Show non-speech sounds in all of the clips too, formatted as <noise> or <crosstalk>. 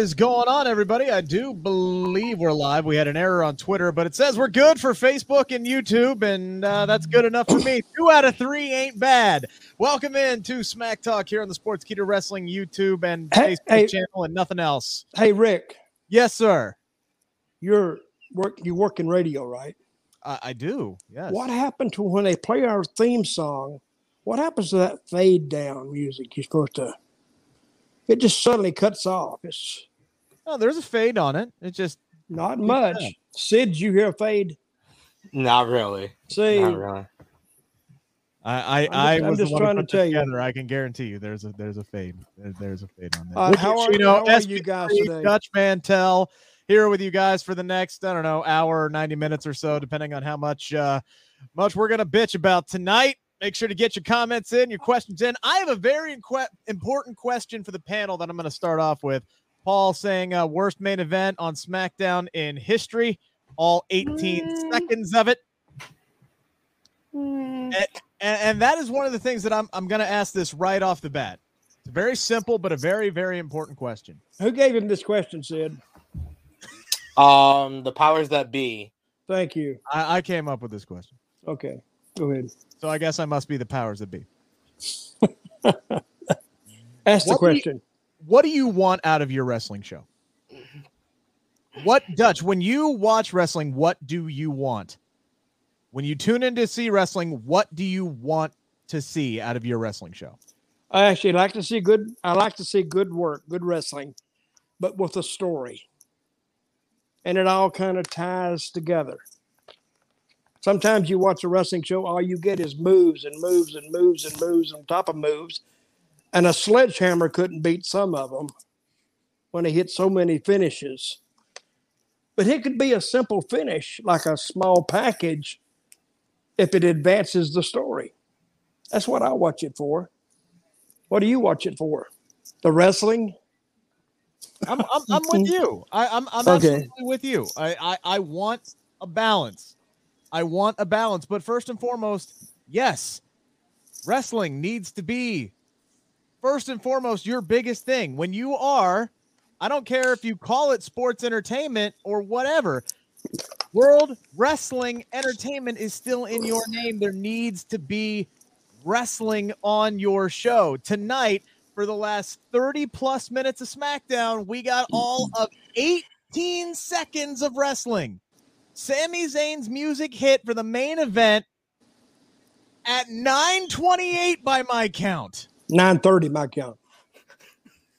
What is going on, everybody? I do believe we're live. We had an error on Twitter, but it says we're good for Facebook and YouTube, and uh, that's good enough for me. Two out of three ain't bad. Welcome in to Smack Talk here on the Sportskeeda Wrestling YouTube and Hey, Facebook hey. channel, and nothing else. Hey Rick, Yes, sir. you're work you work in radio, right? I, I do. Yes. What happened to when they play our theme song? What happens to that fade down music? You're supposed to. It just suddenly cuts off. It's Oh, there's a fade on it. It's just not much. Sid, did you hear a fade? Not really. See, Not really. I I, just- I I'm was just trying who to put it tell you. I can guarantee you, there's a there's a fade. There- there's a fade on that. uh, Which how is, are, you know, how are you guys SP3, today? Dutch Mantell here with you guys for the next I don't know hour, ninety minutes or so, depending on how much uh, much we're gonna bitch about tonight. Make sure to get your comments in, your questions in. I have a very inque- important question for the panel that I'm going to start off with. Paul saying uh, worst main event on SmackDown in history, all 18 seconds of it. And, and that is one of the things that I'm I'm going to ask this right off the bat. It's a very simple but a very very important question. Who gave him this question, Sid? Um, the powers that be. Thank you. I, I came up with this question, Okay, go ahead. so I guess I must be the powers that be. <laughs> Ask the What do you- question. What do you want out of your wrestling show? What Dutch? When you watch wrestling, what do you want? When you tune in to see wrestling, what do you want to see out of your wrestling show? I actually like to see good. I like to see good work, good wrestling, but with a story, and it all kind of ties together. Sometimes you watch a wrestling show, all you get is moves and moves and moves and moves on top of moves, and a sledgehammer couldn't beat some of them when he hit so many finishes. But it could be a simple finish, like a small package, if it advances the story. That's what I watch it for. What do you watch it for? The wrestling? I'm I'm, I'm with you. I, I'm I'm Okay. absolutely with you. I, I I want a balance. I want a balance, but first and foremost, yes, wrestling needs to be first and foremost your biggest thing. When you are, I don't care if you call it sports entertainment or whatever. World Wrestling Entertainment is still in your name. There needs to be wrestling on your show. Tonight, for the last 30 plus minutes of SmackDown, we got all of 18 seconds of wrestling. Sami Zayn's music hit for the main event at 928 by my count. 930, my count.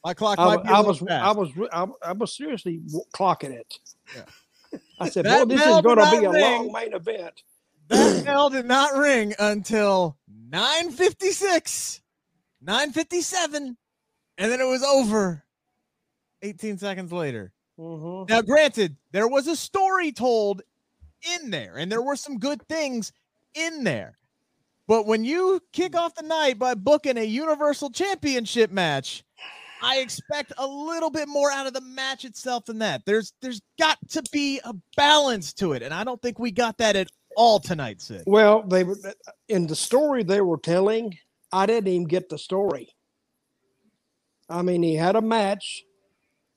My clock I, a I was. I was, I, I was seriously clocking it. Yeah. I said, "Boy, this is going to be a ring. long main event." that <clears throat> bell did not ring until 956 957 and then it was over 18 seconds later Mhm. now granted there was a story told in there and there were some good things in there but when you kick off the night by booking a universal championship match i expect a little bit more out of the match itself than that there's there's got to be a balance to it and i don't think we got that at all tonight sid Well, they were in the story they were telling. I didn't even get the story. I mean, he had a match,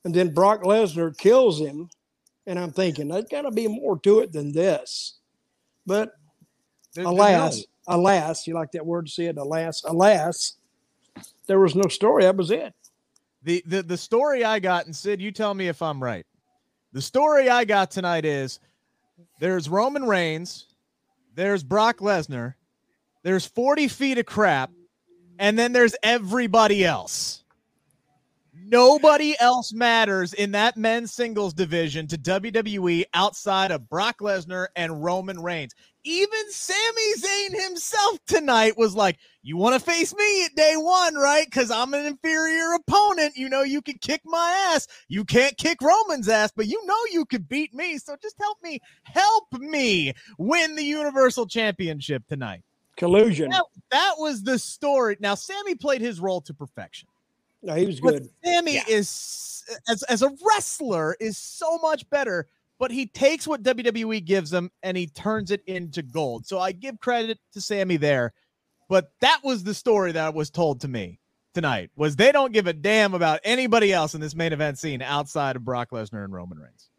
and then Brock Lesnar kills him, and I'm thinking there's got to be more to it than this. But There- alas, alas, you like that word said, alas, alas, there was no story. That was it. the, the the story I got, and Sid, you tell me if I'm right. The story I got tonight is there's Roman Reigns, there's Brock Lesnar, there's 40 feet of crap, and then there's everybody else. Nobody else matters in that men's singles division to WWE outside of Brock Lesnar and Roman Reigns. Even Sami Zayn himself tonight was like, You want to face me at day one, right? Because I'm an inferior opponent. You know, you can kick my ass. You can't kick Roman's ass, but you know you could beat me. So just help me, help me win the Universal Championship tonight. Collusion. That, that was the story. Now, Sammy played his role to perfection. No, he was But good. Sammy Yeah. is as as a wrestler is so much better, but he takes what WWE gives him and he turns it into gold. So I give credit to Sammy there. But that was the story that was told to me. tonight was they don't give a damn about anybody else in this main event scene outside of Brock Lesnar and Roman Reigns.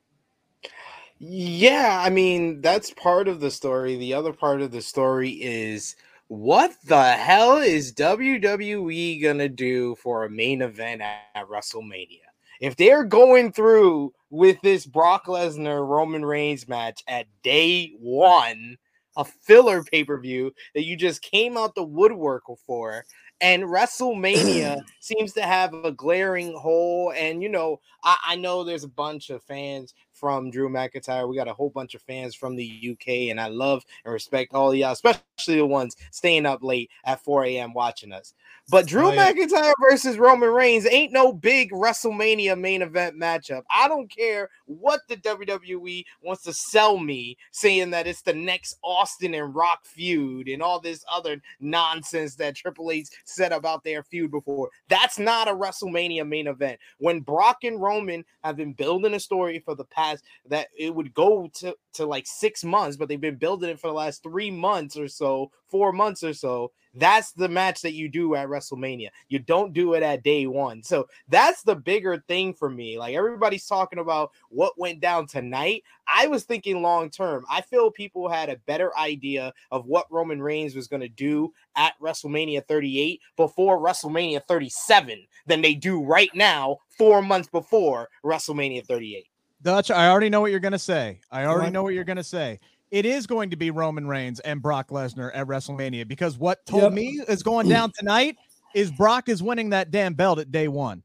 Yeah, I mean, that's part of the story. The other part of the story is what the hell is WWE going to do for a main event at, at WrestleMania? If they're going through with this Brock Lesnar Roman Reigns match at day one, a filler pay per view that you just came out the woodwork for, and WrestleMania <clears throat> seems to have a glaring hole. And you know, I, I, know there's a bunch of fans from Drew McIntyre. We got a whole bunch of fans from the UK, and I love and respect all y'all, especially the ones staying up late at 4 a.m. watching us. But Drew oh, yeah. McIntyre versus Roman Reigns ain't no big WrestleMania main event matchup. I don't care what the WWE wants to sell me, saying that it's the next Austin and Rock feud and all this other nonsense that Triple H said about their feud before. That's not a WrestleMania main event. When Brock and Roman have been building a story for the past that it would go to, to like six months, but they've been building it for the last three months or so, four months or so that's the match that you do at WrestleMania. You don't do it at day one. So that's the bigger thing for me. Like everybody's talking about what went down tonight. I was thinking long term. I feel people had a better idea of what Roman Reigns was going to do at WrestleMania 38 before WrestleMania 37 than they do right now, four months before WrestleMania 38. Dutch, I already know what you're going to say. I already know what you're going to say it is going to be Roman Reigns and Brock Lesnar at WrestleMania because what told yep. me is going down tonight is Brock is winning that damn belt at day one.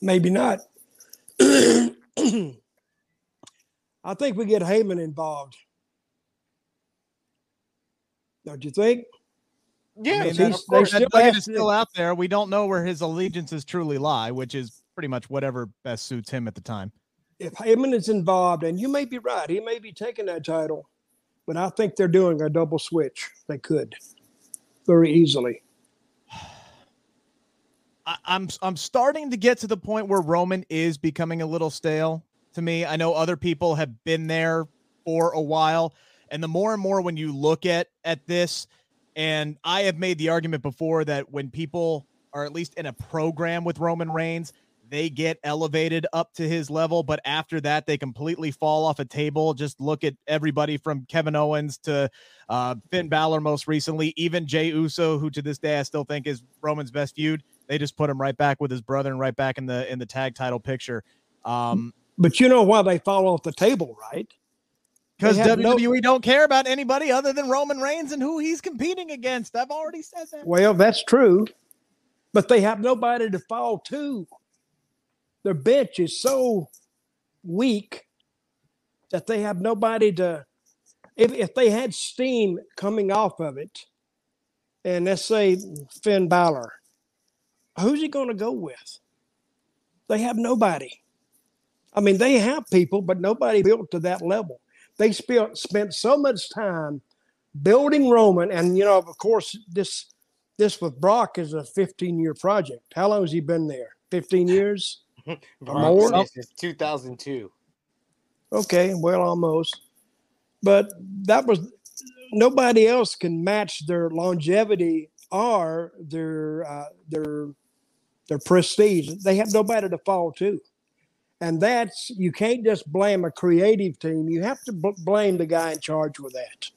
Maybe not. <clears throat> I think we get Heyman involved. Don't you think? Yeah, I mean, that, course, that nugget is still out there. We don't know where his allegiances truly lie, which is pretty much whatever best suits him at the time. If Heyman is involved, and you may be right, he may be taking that title but I think they're doing a double switch. They could very easily. I, I'm I'm starting to get to the point where Roman is becoming a little stale to me. I know other people have been there for a while, and the more and more when you look at at this, and I have made the argument before that when people are at least in a program with Roman Reigns, they get elevated up to his level, but after that, they completely fall off a table. Just look at everybody from Kevin Owens to uh, Finn Balor most recently, even Jey Uso, who to this day I still think is Roman's best feud. They just put him right back with his brother and right back in the in the tag title picture. Um, but you know why they fall off the table, right? Because WWE no- don't care about anybody other than Roman Reigns and who he's competing against. I've already said that. Well, that's true, but they have nobody to fall to their bench is so weak that they have nobody to if, if they had steam coming off of it, and let's say Finn Balor, who's he going to go with? They have nobody. I mean, they have people, but nobody built to that level. They spent spent so much time building Roman, and you know, of course, this this with Brock is a 15 year project. How long has he been there? 15 years. <laughs> More? 2002. Okay, well, almost. But that was nobody else can match their longevity or their uh, their their prestige. They have nobody to fall to, and that's you can't just blame a creative team. You have to b- blame the guy in charge with that,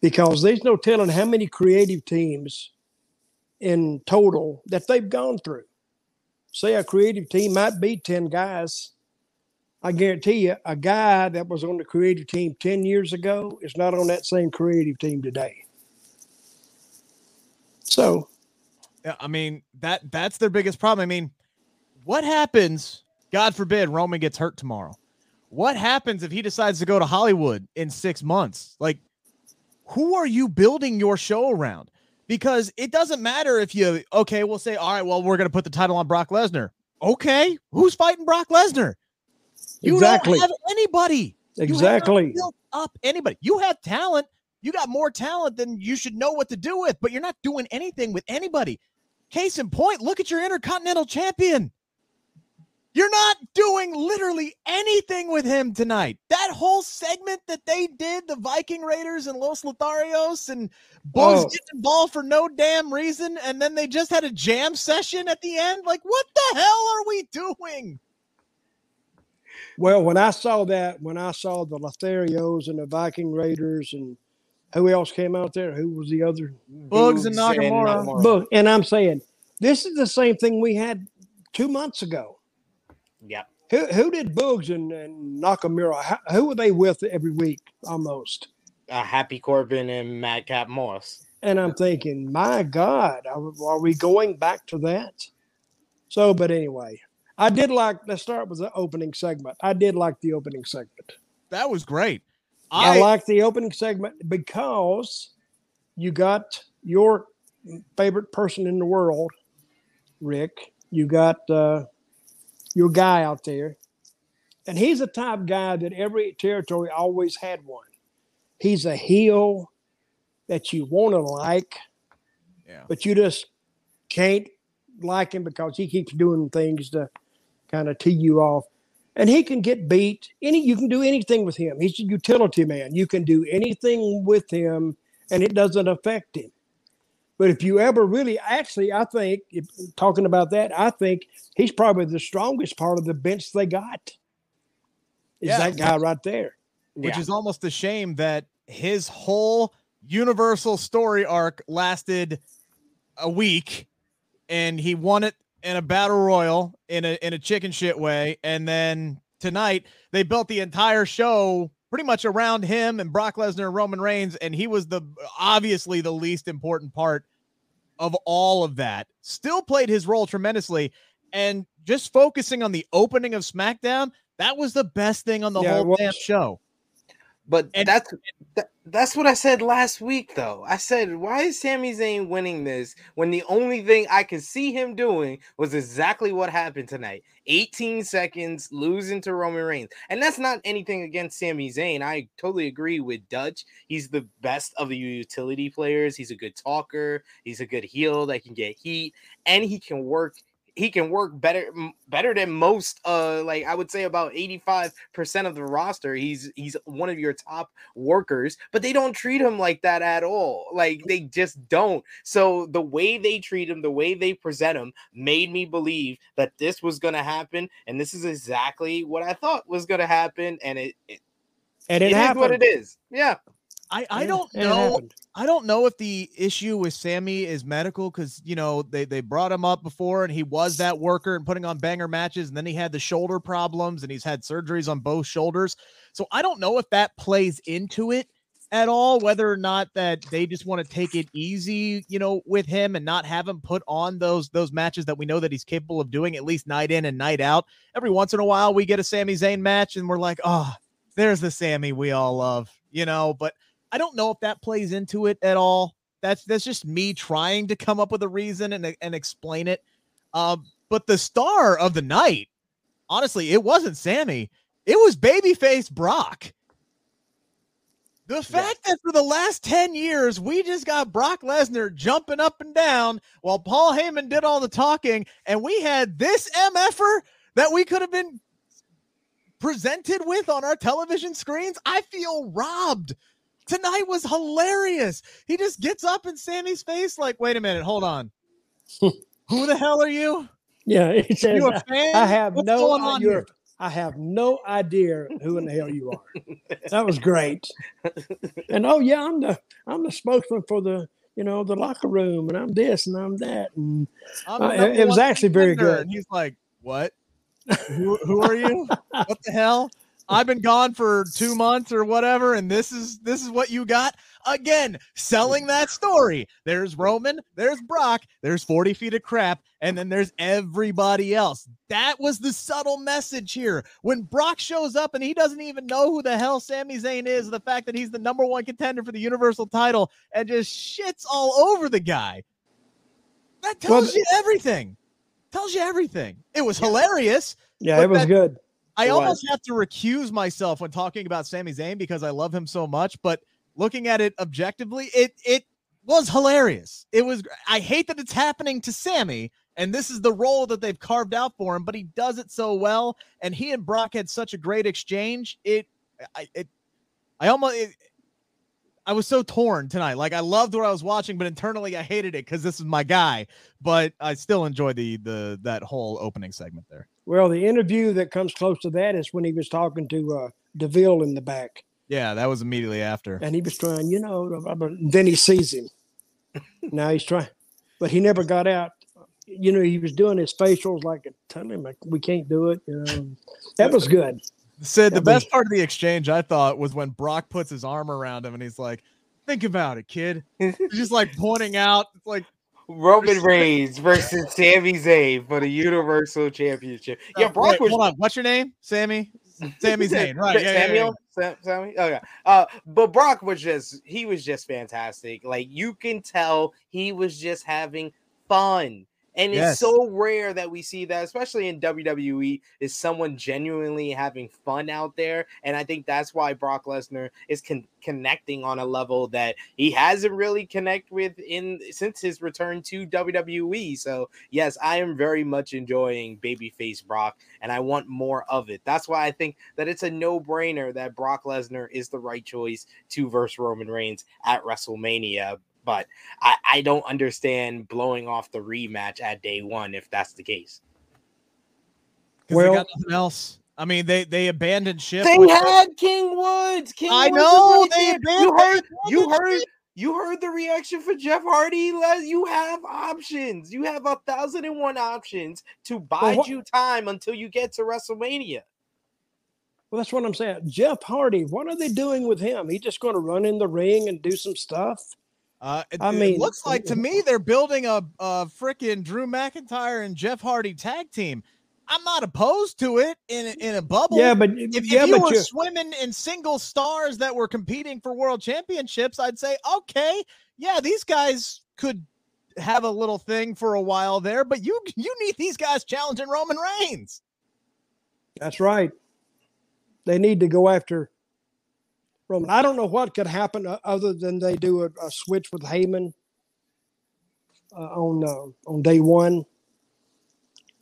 because there's no telling how many creative teams in total that they've gone through say a creative team might be 10 guys. I guarantee you, a guy that was on the creative team 10 years ago is not on that same creative team today. So, yeah, I mean, that that's their biggest problem. I mean, what happens, God forbid, Roman gets hurt tomorrow? What happens if he decides to go to Hollywood in six months? Like, who are you building your show around? Because it doesn't matter if you okay, we'll say, all right, well, we're gonna put the title on Brock Lesnar. Okay, who's fighting Brock Lesnar? You exactly. don't have anybody. Exactly. built up anybody. You have talent. You got more talent than you should know what to do with, but you're not doing anything with anybody. Case in point, look at your intercontinental champion. You're not doing literally anything with him tonight. That whole segment that they did, the Viking Raiders and Los Lotharios and Boogs Oh. getting involved for no damn reason, and then they just had a jam session at the end. Like, what the hell are we doing? Well, when I saw that, when I saw the Lotharios and the Viking Raiders and who else came out there? Who was the other? Boogs and Nakamura. But, and I'm saying this is the same thing we had two months ago. Yep. Who, who did Boogs and, and Nakamura? How, who were they with every week almost? Uh, Happy Corbin and Madcap Moss. And I'm thinking, my God, are, are we going back to that? So, but anyway, I did like, let's start with the opening segment. I did like the opening segment. That was great. I, I, like the opening segment because you got your favorite person in the world, Rick. You got uh, your guy out there, and he's the type guy that every territory always had one. He's a heel that you want to like, yeah. but you just can't like him because he keeps doing things to kind of tee you off. And he can get beat. Any you can do anything with him. He's a utility man. You can do anything with him, and it doesn't affect him. But if you ever really, actually, I think, if, talking about that, I think he's probably the strongest part of the bench they got. Is Yeah. that guy right there? which Yeah. is almost a shame that his whole universal story arc lasted a week and he won it in a battle royal in a in a chicken shit way and then tonight they built the entire show pretty much around him and Brock Lesnar and Roman Reigns and he was the obviously the least important part of all of that. Still played his role tremendously and just focusing on the opening of SmackDown that was the best thing on the Yeah, whole damn show. But And- that's that, that's what I said last week, though. I said, why is Sami Zayn winning this when the only thing I could see him doing was exactly what happened tonight? 18 seconds losing to Roman Reigns, and that's not anything against Sami Zayn. I totally agree with Dutch. He's the best of the utility players. He's a good talker. He's a good heel that can get heat, and he can work he can work better better than most uh like i would say about 85% of the roster. He's he's one of your top workers but they don't treat him like that at all. Like they just don't. So the way they treat him the way they present him made me believe that this was going to happen and this is exactly what i thought was going to happen and it, it, And it it, is happened. what it is. Yeah I, I Yeah, don't know. I don't know if the issue with Sammy is medical because you know they they brought him up before and he was that worker and putting on banger matches and then he had the shoulder problems and he's had surgeries on both shoulders. So I don't know if that plays into it at all, whether or not that they just want to take it easy, you know, with him and not have him put on those those matches that we know that he's capable of doing at least night in and night out. Every once in a while we get a Sami Zayn match and we're like, oh, there's the Sammy we all love, you know, but I don't know if that plays into it at all. That's that's just me trying to come up with a reason and, and explain it. Um, but the star of the night, honestly, it wasn't Sammy. It was babyface Brock. The fact that for the last 10 years, we just got Brock Lesnar jumping up and down while Paul Heyman did all the talking, and we had this MFer that we could have been presented with on our television screens, I feel robbed. Tonight was hilarious. He just gets up in Sammy's face, like, wait a minute, hold on. Who the hell are you? Yeah, it says, You a fan? I have What's no here? I have no idea who in the hell you are. That was great. And oh yeah, I'm the I'm the spokesman for the you know the locker room, and I'm this and I'm that, and I'm Uh, it- was actually very good. And he's like, what? who, who are you? what the hell? I've been gone for two months or whatever, and this is this is what you got again. Selling that story. There's Roman, there's Brock, there's 40 feet of crap, and then there's everybody else. That was the subtle message here. When Brock shows up and he doesn't even know who the hell Sami Zayn is, the fact that he's the number one contender for the Universal title and just shits all over the guy. That Well, tells you everything. Tells you everything. It was hilarious. yeah, it was that- good. I almost have to recuse myself when talking about Sami Zayn because I love him so much, but looking at it objectively, it it was hilarious. It was I hate that it's happening to Sammy And this is the role that they've carved out for him, but he does it so well. And he and Brock had such a great exchange. It, I, it, I almost, it, I was so torn tonight. Like I loved what I was watching, but internally I hated it because this is my guy. But I still enjoyed the the that whole opening segment there. Well, the interview that comes close to that is when he was talking to uh, Deville in the back, Yeah, that was immediately after. and he was trying, you know, blah. then he sees him. <laughs> now he's trying, but he never got out. You know, he was doing his facials like, telling him like, we can't do it. You know, that was good. Said the best part of the exchange I thought was when Brock puts his arm around him and he's like, "Think about it, kid." He's just like pointing out, it's like, Roman Reigns versus Sami Zayn for the Universal Championship. Yeah, Brock wait, was hold on. What's your name? Sammy. Sami <laughs> Zayn. Right. Yeah, yeah, yeah, Samuel. Sa- Sammy. Okay. Uh, but Brock was just he was just fantastic. Like you can tell he was just having fun. And it's so rare that we see that, especially in WWE, is someone genuinely having fun out there. And I think that's why Brock Lesnar is con- connecting on a level that he hasn't really connect with in since his return to WWE. So yes, I am very much enjoying babyface Brock, and I want more of it. That's why I think that it's a no-brainer that Brock Lesnar is the right choice to verse Roman Reigns at WrestleMania. But I, I don't understand blowing off the rematch at day one if that's the case. Well- they got nothing else. I mean, they they abandoned ship. They with- had King Woods. King I Woods know, right they there. abandoned- You heard. You heard. You heard the reaction for Jeff Hardy. You have options. You have a thousand and one options to bide what- you time until you get to WrestleMania. Well, that's what I'm saying. Jeff Hardy, what are they doing with him? He just going to run in the ring and do some stuff? Uh, it, I it mean- looks like to me they're building a, a freaking Drew McIntyre and Jeff Hardy tag team. I'm not opposed to it in a, in a bubble. Yeah, but if, yeah, if you were swimming in single stars that were competing for world championships, I'd say okay, yeah, these guys could have a little thing for a while there. But you you need these guys challenging Roman Reigns. that's right. They need to go after Roman. I don't know what could happen uh, other than they do a, a switch with Heyman uh, on uh, on day one.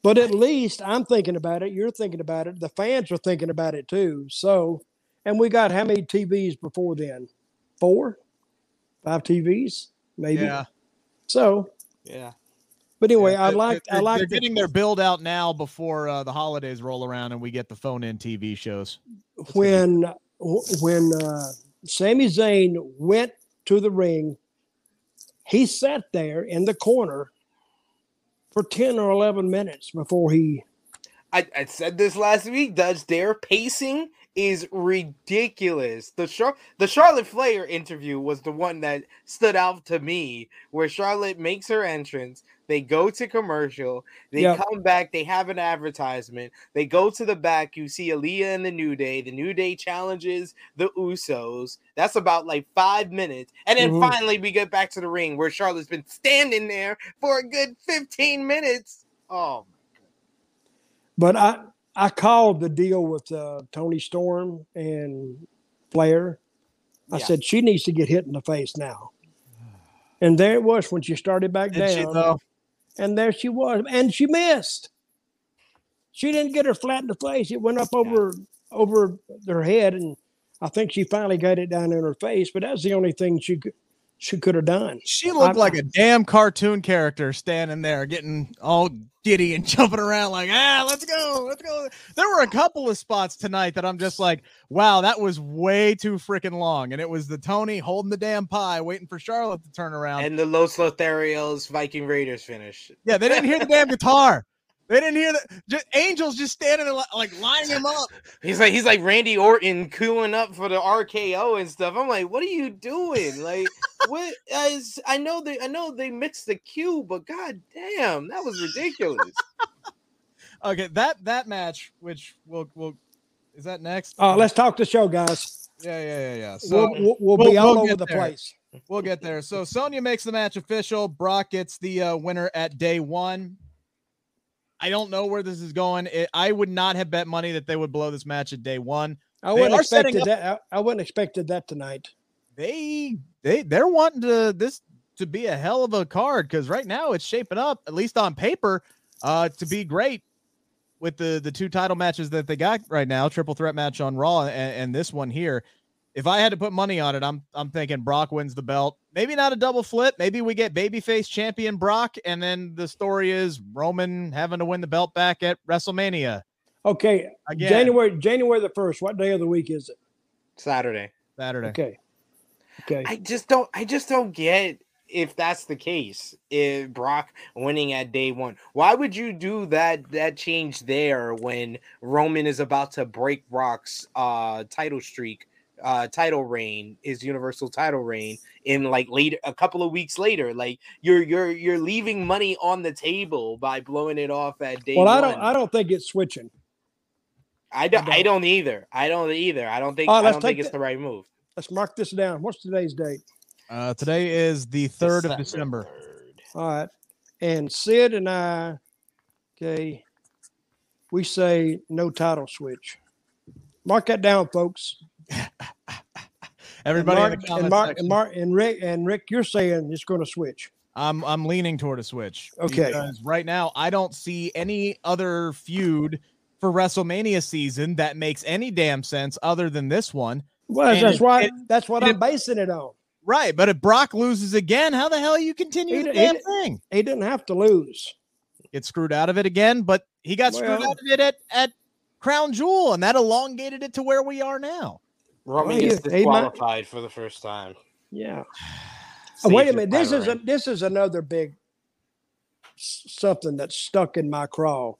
But at least I'm thinking about it. You're thinking about it. The fans are thinking about it too. So, and we got how many TVs before then? Four, five TVs, maybe. Yeah, So, Yeah. but anyway, Yeah, I like I like they're the- getting their build out now before uh, the holidays roll around and we get the phone in TV shows. when when uh, Sami Zayn went to the ring, he sat there in the corner for ten or eleven minutes before he. I, I said this last week, Dutch. Their pacing is ridiculous. The Char- the Charlotte Flair interview was the one that stood out to me, where Charlotte makes her entrance. They go to commercial. They Yep. come back. They have an advertisement. They go to the back. You see Aliyah and the New Day. The New Day challenges the Usos. That's about like five minutes, and then Mhm. finally we get back to the ring where Charlotte's been standing there for a good fifteen minutes. Oh my god! But I I called the deal with uh, Toni Storm and Flair. I Yeah. said she needs to get hit in the face now. And there it was when she started back Did she, down. though? And there she was, and she missed. She didn't get her flat in the face. It went up over over her head, and I think she finally got it down in her face. But that's the only thing she could she could have done. She looked I'm- like a damn cartoon character standing there, getting all giddy and <laughs> jumping around like, ah, let's go, let's go. There were a couple of spots tonight that I'm just like, wow, that was way too freaking long. And it was the Toni holding the damn pie, waiting for Charlotte to turn around. And the Los Lotharios Viking Raiders finish. yeah, they didn't hear the damn guitar. They didn't hear that. just, Angels just standing there like lining him up. <laughs> He's like he's like Randy Orton cooing up for the RKO and stuff. I'm like, what are you doing? Like, what? <laughs> As I know they I know they mixed the cue, but god damn, that was ridiculous. <laughs> Okay, that that match, which we'll we'll is that next? Uh, let's talk the show, guys. yeah, yeah, yeah, yeah. So we'll, we'll, we'll we'll- be all we'll over the there. place. We'll get there. So Sonya makes the match official. Brock gets the uh, winner at day one. I don't know where this is going. It, I would not have bet money that they would blow this match at day one. I wouldn't expected that. I, I wouldn't expected that tonight. They they they're wanting to this to be a hell of a card because right now it's shaping up, at least on paper, uh, to be great with the the two title matches that they got right now, triple threat match on Raw and, and this one here. If I had to put money on it, I'm I'm thinking Brock wins the belt. Maybe not a double flip. Maybe we get babyface champion Brock, and then the story is Roman having to win the belt back at WrestleMania. Okay, Again. January January the first. What day of the week is it? Saturday. Saturday. Okay, okay. I just don't I just don't get if that's the case. If Brock winning at day one, why would you do that that change there when Roman is about to break Brock's uh title streak, uh title reign, his universal title reign in like later a couple of weeks later? Like you're you're you're leaving money on the table by blowing it off at day well, one. I don't. I don't think it's switching. I don't, I don't. don't either. I don't either. I don't think All I don't think it's the- the right move. Let's mark this down. What's today's date? Uh, today is the third of December December. 3rd. All right. And Sid and I, okay, we say no title switch. Mark that down, folks. <laughs> Everybody and in Mark, the comments and Mark, section, and Mark and Rick and Rick, you're saying it's going to switch. I'm I'm leaning toward a switch. Okay. Right now I don't see any other feud for WrestleMania season that makes any damn sense other than this one. Well, And that's it- why. it- that's what it- I'm basing it on. Right, but if Brock loses again, how the hell you continue He the he damn thing? He didn't have to lose. Get screwed out of it again, but he got screwed out of it at at Crown Jewel, and that elongated it to where we are now. Roman Well, gets he- he might- disqualified for the first time. Yeah. Oh, wait a minute. This is a, this is another big s- something that's stuck in my craw.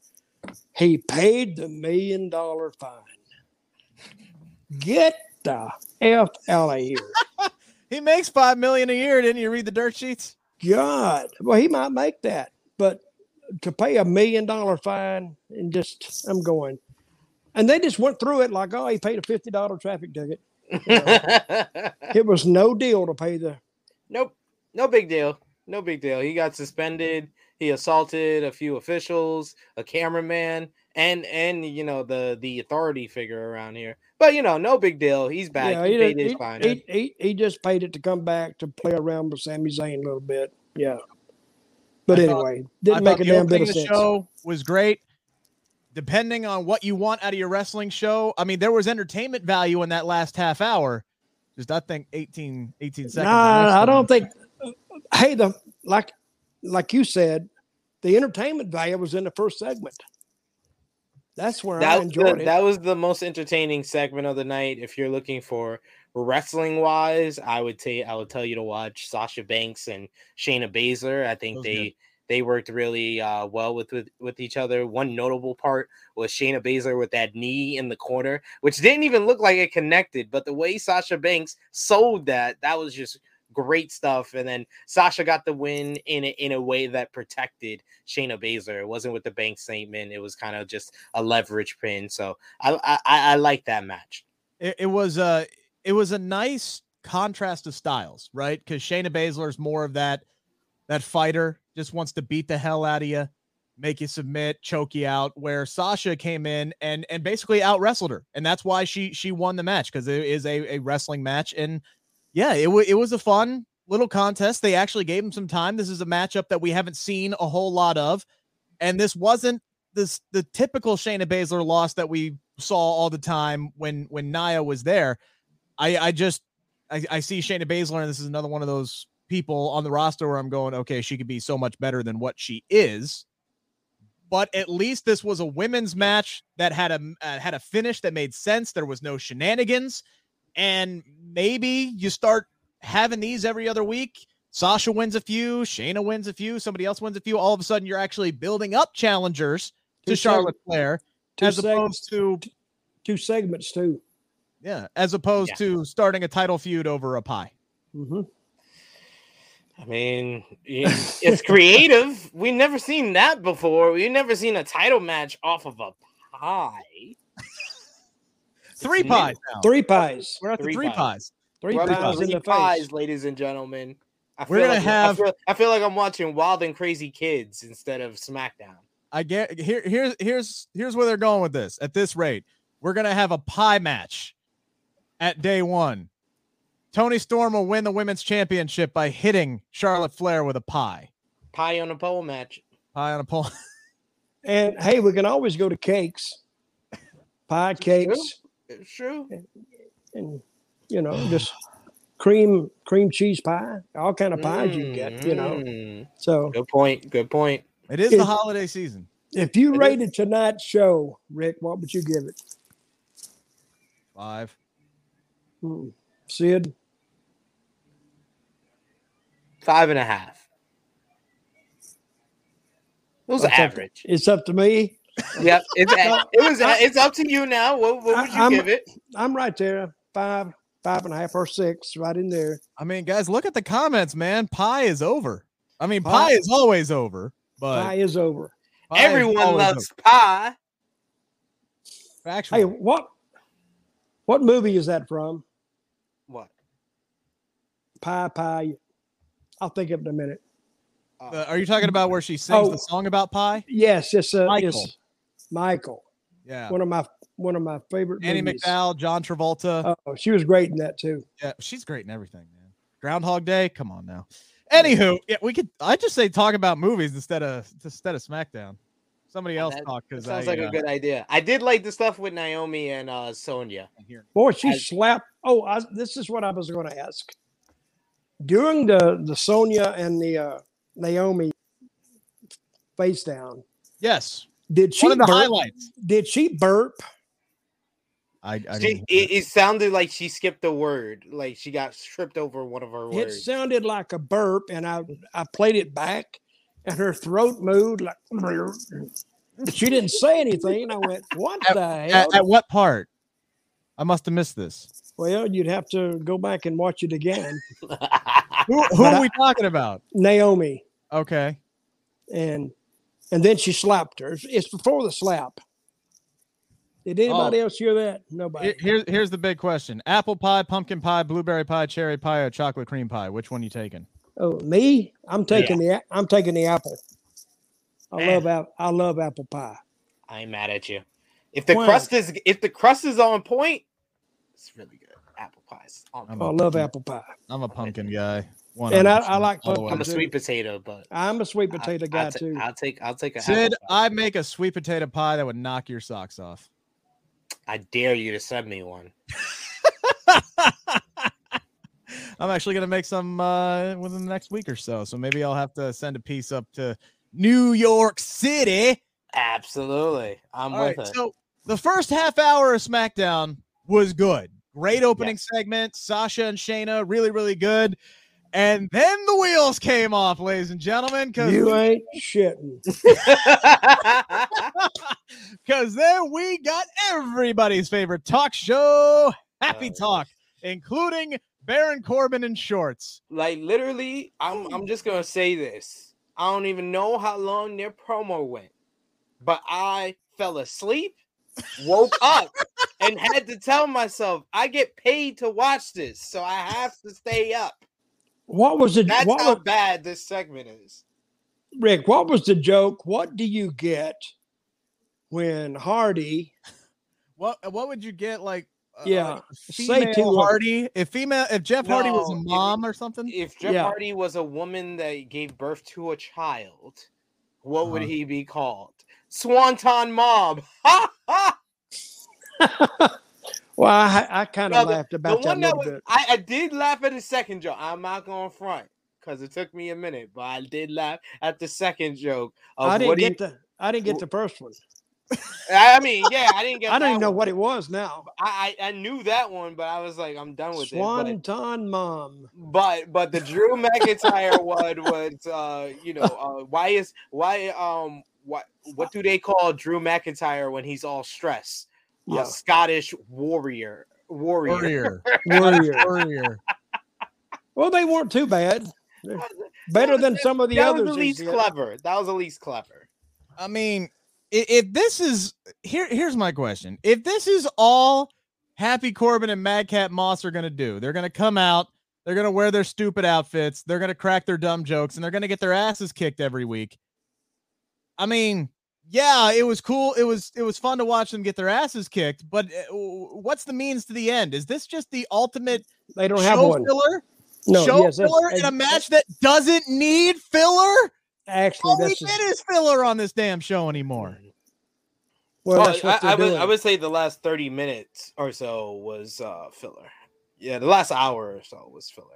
He paid the million dollar fine. Get the f out of here. <laughs> He makes five million a year. Didn't you read the dirt sheets? God. Well, he might make that, but to pay a million dollar fine and just, I'm going. And they just went through it like, oh, he paid a fifty dollar traffic ticket. <laughs> It was no deal to pay the. nope, no big deal. No big deal. He got suspended. He assaulted a few officials, a cameraman, and and you know the the authority figure around here. But you know, no big deal. He's back. Yeah, he, he, paid did- his he, fine. he, he, he just paid it to come back to play around with Sami Zayn a little bit. Yeah. But I anyway, I didn't make a damn bit of of the sense. show was great. Depending on what you want out of your wrestling show, I mean, there was entertainment value in that last half hour. Just I think 18, 18 seconds. Nah, I don't think. Hey, the like, like you said, the entertainment value was in the first segment. That's where that, was enjoyed the, it. that was the most entertaining segment of the night. If you're looking for wrestling wise, I would say I would tell you to watch Sasha Banks and Shayna Baszler. I think That they good. They worked really uh, well with, with with each other. One notable part was Shayna Baszler with that knee in the corner, which didn't even look like it connected, but the way Sasha Banks sold that, that was just great stuff. And then Sasha got the win in a, in a way that protected Shayna Baszler. It wasn't with the bank statement. It was kind of just a leverage pin. So I I, I like that match. it, it was a it was a nice contrast of styles, right? Because Shayna Baszler is more of that that fighter, just wants to beat the hell out of you, make you submit, choke you out. Where Sasha came in and and basically out wrestled her, and that's why she she won the match because it is a, a wrestling match. And yeah, it was it was a fun little contest. They actually gave him some time. This is a matchup that we haven't seen a whole lot of, and this wasn't this the typical Shayna Baszler loss that we saw all the time when when Nia was there. I I just I, I see Shayna Baszler, and this is another one of those people on the roster where I'm going, okay, she could be so much better than what she is. But at least this was a women's match that had a uh, had a finish that made sense. There was no shenanigans, and maybe you start having these every other week. Sasha wins a few, Shayna wins a few, somebody else wins a few. All of a sudden, you're actually building up challengers to Charlotte seg- Flair, two as seg- opposed to two segments too. yeah, as opposed Yeah. to starting a title feud over a pie. hmm I mean, it's creative. We've never seen that before. We've never seen a title match off of a pie. Three pies now. Three pies. We're at the Three three pies. pies. Three We're pies in three the pies, ladies and gentlemen. I We're feel gonna like, have- I feel, I feel like I'm watching Wild and Crazy Kids instead of SmackDown. I get here. Here's here's here's where they're going with this. At this rate, we're gonna have a pie match at day one. Toni Storm will win the women's championship by hitting Charlotte Flair with a pie. Pie on a pole match. Pie on a pole. And hey, we can always go to cakes, pie cakes, It's true. and you know, just cream cream cheese pie, all kind of pies you get. You know, Mm. so Good point. Good point. It is the holiday season. if you It is. rated tonight's show, Rick, what would you give it? Five. Hmm. Sid, Five and a half. It was That's up- average. it's up to me. Yep. It's, <laughs> it was. It's up to you now. What, what would you I- I'm- give it? I'm right there, five, five and a half, or six, right in there. I mean, guys, look at the comments, man. Pie is over. I mean, Pie- pie is always over, but Pie is over. pie Everyone always loves pie. over. Factual. Hey, what what movie is that from? What? Pie, pie. I'll think of it in a minute. Uh, are you talking about where she sings Oh. the song about pie? Yes, it's uh, Michael. it's Michael. Yeah. One of my one of my favorite. Annie movies. McDowell, John Travolta. Oh, she was great in that too. yeah, she's great in everything, man. Groundhog Day. Come on now. Anywho, yeah, we could. I just say talk about movies instead of instead of SmackDown. Somebody else That- talk That because sounds I, like uh, a good idea. I did like the stuff with Naomi and uh, Sonya. Boy, she I- slapped. Oh, I, this is what I was going to ask. During the the Sonya and the uh, Naomi face down, yes, did she one of the burp? highlights. Did she burp? I, I She, it, it sounded like she skipped a word, like she got tripped over one of her It words. It sounded like a burp, and I I played it back, and her throat moved like. She didn't say anything. I went, "What the hell?" at, at what part? I must have missed this. Well, you'd have to go back and watch it again. <laughs> Who, who are we talking about? Naomi, Okay. and and then she slapped her. It's- It's before the slap. Did oh. anybody else hear that? Nobody. Here's here's the big question: apple pie, pumpkin pie, blueberry pie, cherry pie, or chocolate cream pie. Which one you taking? oh, me? I'm taking the a- I'm taking the apple. I Man. love apple. I love apple pie. I ain't mad at you. If the Why? crust is if the crust is on point, it's really good. Apple pies. on I'm I point. love apple pie. I'm a pumpkin guy. And I- I like all the way. pumpkin I'm a sweet potato, but I'm a sweet I- potato I'll, guy ta- too. I'll take I'll take a Sid, apple pie. I make a sweet potato pie that would knock your socks off. I dare you to send me one. <laughs> I'm actually gonna make some uh, within the next week or so. So maybe I'll have to send a piece up to New York City. Absolutely. I'm All with right, it. so the first half hour of SmackDown was good. Great opening segment. Sasha and Shayna, really, really good. And then the wheels came off, ladies and gentlemen, because You ain't shitting. <laughs> <laughs> because then we got everybody's favorite talk show, Happy Oh, Talk, including Baron Corbin in shorts. like literally, I'm I'm just gonna say this. I don't even know how long their promo went, but I fell asleep, woke up, and had to tell myself I get paid to watch this, so I have to stay up. What was it? That's what how was, bad this segment is. Rick? What was the joke? What do you get when Hardy? What what would you get like? uh, Yeah, like say to, Hardy. If female, if Jeff Hardy was a No, if- mom or something, If Jeff Yeah. Hardy was a woman that gave birth to a child, what would Uh-huh. he be called? Swanton Mom. Ha <laughs> ha! <laughs> Well, I, I kind of laughed about that that little was, bit. I, I did laugh at the second joke. I'm not going to front because it took me a minute, but I did laugh at the second joke. Of I didn't get the I didn't get the first one. I mean, yeah, I didn't <laughs> get. I even know one. what it was now. I, I I knew that one, but I was like, I'm done with it. Swanton Mom. but but the Drew <laughs> McIntyre one was, uh, you know, uh, why is why um what what do they call Drew McIntyre when he's all stressed? Yeah, A Scottish warrior. Warrior. warrior, <laughs> warrior. warrior. well, they weren't too bad. They're Better than some of the that others. was the least did. clever. That was the least clever. I mean, i- if this is here, here's my question: If this is all Happy Corbin and Madcap Moss are gonna do, they're gonna come out, they're gonna wear their stupid outfits, they're gonna crack their dumb jokes, and they're gonna get their asses kicked every week. I mean, yeah, it was cool. It was it was fun to watch them get their asses kicked. But uh, what's the means to the end? Is this just the ultimate They don't have one. filler? No, show yes, that's- filler in a match that doesn't need filler? Actually, All we that's just, is filler on this damn show anymore. well, Well, I, I would. I would say the last 30 minutes or so was uh filler. Yeah, the last hour or so was filler.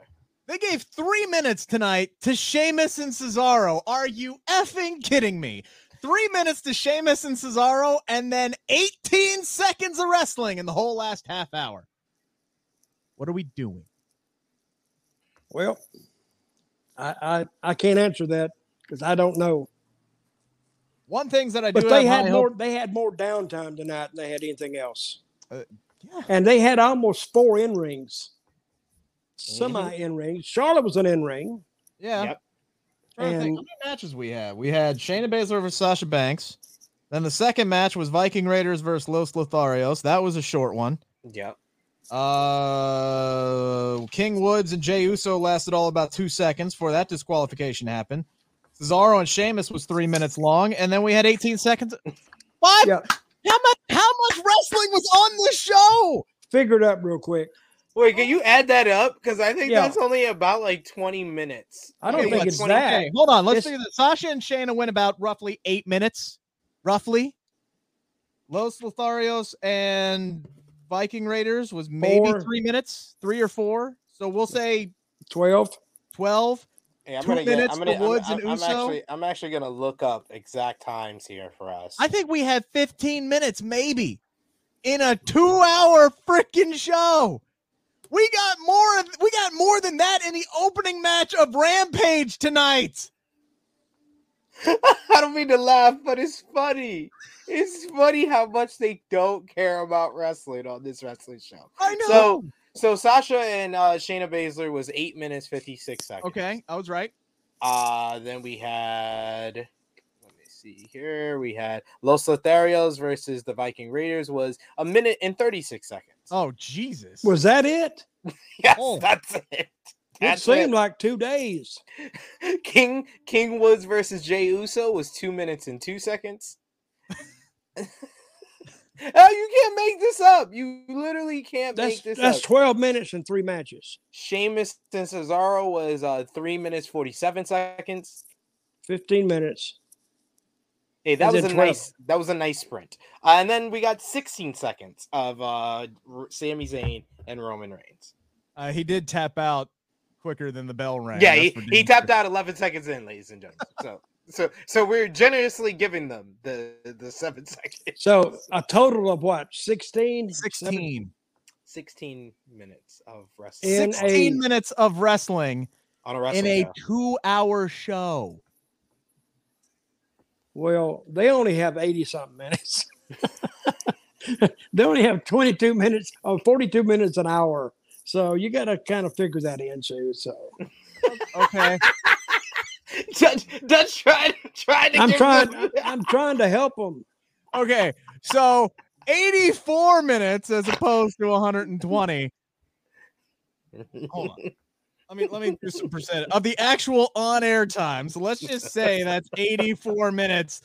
They gave three minutes tonight to Sheamus and Cesaro. Are you effing kidding me? Three minutes to Sheamus and Cesaro, and then 18 seconds of wrestling in the whole last half hour. What are we doing? Well, I, I I can't answer that because I don't know. One things that I do But they have had more. hope- They had more downtime tonight than they had anything else. Uh, yeah. And they had almost four in rings. Semi in rings. Charlotte was an in ring. Yeah. Yep. To think, And- how many matches we had? We had Shayna Baszler versus Sasha Banks. Then the second match was Viking Raiders versus Los Lotharios. That was a short one. Yeah. Uh, King Woods and Jey Uso lasted all about two seconds before that disqualification happened. Cesaro and Sheamus was three minutes long, and then we had 18 seconds. What? Yeah. How much? How much wrestling was on this show? Figure it up real quick. Wait, can you add that up? Because I think Yeah. that's only about like 20 minutes. I don't Okay, think it's 20 that. Okay, hold on. Let's It's- figure that. Sasha and Shayna went about roughly eight minutes, roughly. Los Lotharios and Viking Raiders was maybe Four. three minutes, three or four. So we'll say 12. 12. Hey, I'm Two gonna get, minutes I'm gonna, for Woods I'm, and I'm, Uso? actually, I'm actually gonna look up exact times here for us. I think we had 15 minutes, maybe, in a two-hour freaking show. We got more. of- We got more than that in the opening match of Rampage tonight. <laughs> I don't mean to laugh, but it's funny. It's funny how much they don't care about wrestling on this wrestling show. I know. So, so Sasha and uh, Shayna Baszler was eight minutes fifty six seconds. okay, I was right. Uh then we had. Let me see here. We had Los Lotharios versus the Viking Raiders was a minute and thirty six seconds. Oh Jesus! Was that it? <laughs> yes, oh. that's it. It seemed it. like two days. <laughs> King King Woods versus Jey Uso was two minutes and two seconds. <laughs> oh, you can't make this up. You literally can't That's make this up. that's up. 12 minutes and three matches. Sheamus and Cesaro was uh three minutes forty seven seconds. 15 minutes. Hey, that And was a 12. nice that was a nice sprint. Uh, and then we got sixteen seconds of uh R- Sami Zayn and Roman Reigns. Uh, he did tap out quicker than the bell rang. yeah, he, he tapped out eleven seconds in, ladies and gentlemen. So so so we're generously giving them the the seven <laughs> seconds. So a total of what? 16? 16. 16 minutes of wrestling In 16 a- minutes of wrestling on a wrestling in a show. two-hour show. Well, they only have 80 something minutes. <laughs> they only have 22 minutes or 42 minutes an hour. So you got to kind of figure that in too. So Okay. Dutch, Dutch tried, tried to I'm trying, them- I'm trying to help them. okay. So 84 minutes as opposed to 120. <laughs> Hold on. Let me let me do some percent of the actual on-air time. So let's just say that's 84 minutes.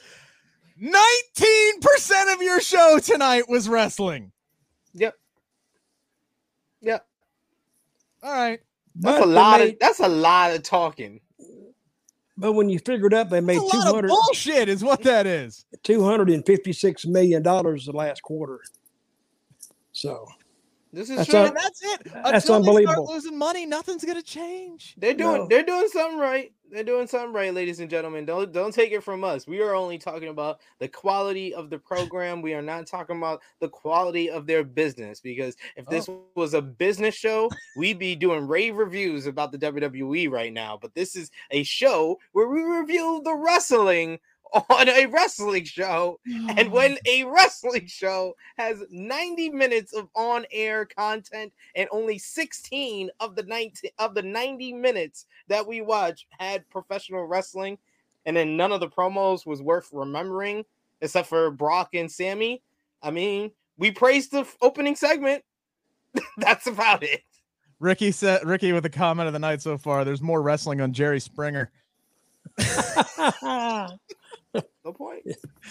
19% of your show tonight was wrestling. Yep. Yep. All right. That's But a lot made- of that's a lot of talking. But when you figure it up, they made That's a lot 200, bullshit, is what that is. 256 million dollars the last quarter. So This is That's true. a- And that's it. That's Until they start losing money, nothing's gonna change. they're doing No. they're doing something right. They're doing something right, ladies and gentlemen. Don't don't take it from us. We are only talking about the quality of the program. We are not talking about the quality of their business. Because if this oh. was a business show, we'd be doing rave reviews about the WWE right now. But this is a show where we review the wrestling on a wrestling show And oh. when a wrestling show has 90 minutes of on-air content and only 16 of the 90 of the 90 minutes that we watch had professional wrestling, and then none of the promos was worth remembering except for Brock and Sami. I mean, we praised the f- opening segment. <laughs> That's about it. Ricky said Ricky with a comment of the night so far. There's more wrestling on Jerry Springer. <laughs> No point.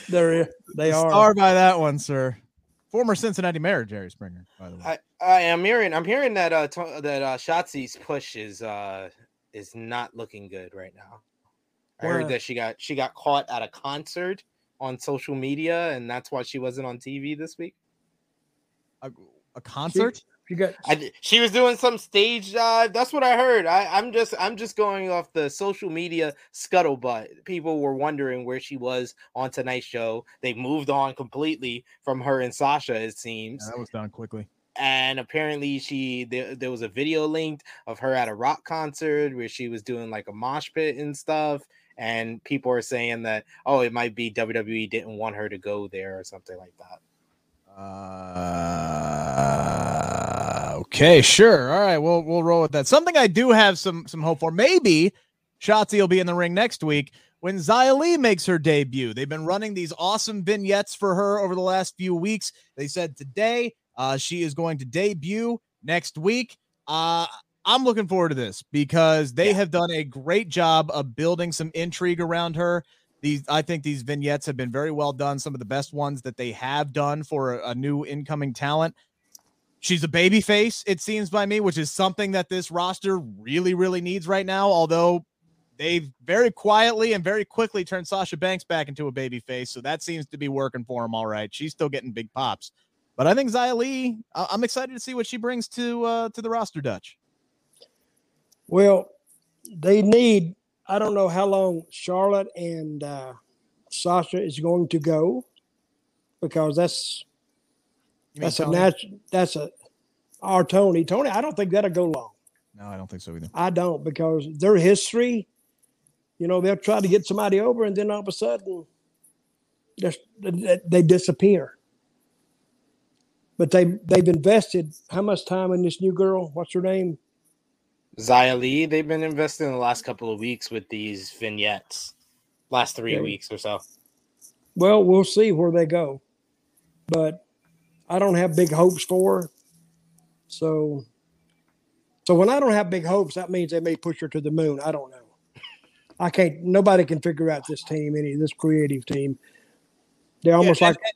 They're they are. Star by that one, sir. Former Cincinnati Mayor Jerry Springer, by the way. I, I am hearing. I'm hearing that uh to, that uh Shotzi's push is uh is not looking good right now. I heard that she got she got caught at a concert on social media, and that's why she wasn't on TV this week. a, a concert. You got I, she was doing some stage dive. That's what I heard. I, I'm just I'm just going off the social media scuttlebutt. People were wondering where she was on tonight's show. They moved on completely from her and Sasha, it seems. Yeah, that was done quickly. and apparently she there, there was a video linked of her at a rock concert where she was doing like a mosh pit and stuff and people are saying that oh it might be WWE didn't want her to go there or something like that. Uh, okay, sure. All right, we'll we'll roll with that. Something I do have some some hope for. Maybe Shotzi will be in the ring next week when Xia Li makes her debut. They've been running these awesome vignettes for her over the last few weeks. They said today uh, she is going to debut next week. Uh, I'm looking forward to this because they Yeah. have done a great job of building some intrigue around her. These, I think, these vignettes have been very well done. Some of the best ones that they have done for a, a new incoming talent. She's a baby face, it seems by me, which is something that this roster really, really needs right now. Although they've very quietly and very quickly turned Sasha Banks back into a baby face, so that seems to be working for him all right. She's still getting big pops, but I think Xia I- I'm excited to see what she brings to uh, to the roster. Dutch. well, they need. I don't know how long Charlotte and uh, Sasha is going to go because that's You mean that's a Toni? natural. That's a our Toni. Toni, I don't think that'll go long. No, I don't think so either. I don't because their history, you know, they'll try to get somebody over and then all of a sudden just they they disappear. But they they've invested how much time in this new girl? What's her name? Xia Li, they've been investing in the last couple of weeks with these vignettes. Last three Okay. weeks or so. Well, we'll see where they go. But I don't have big hopes for. So so when I don't have big hopes, that means they may push her to the moon. I don't know. I can't nobody can figure out this team, any this creative team. They're almost and- like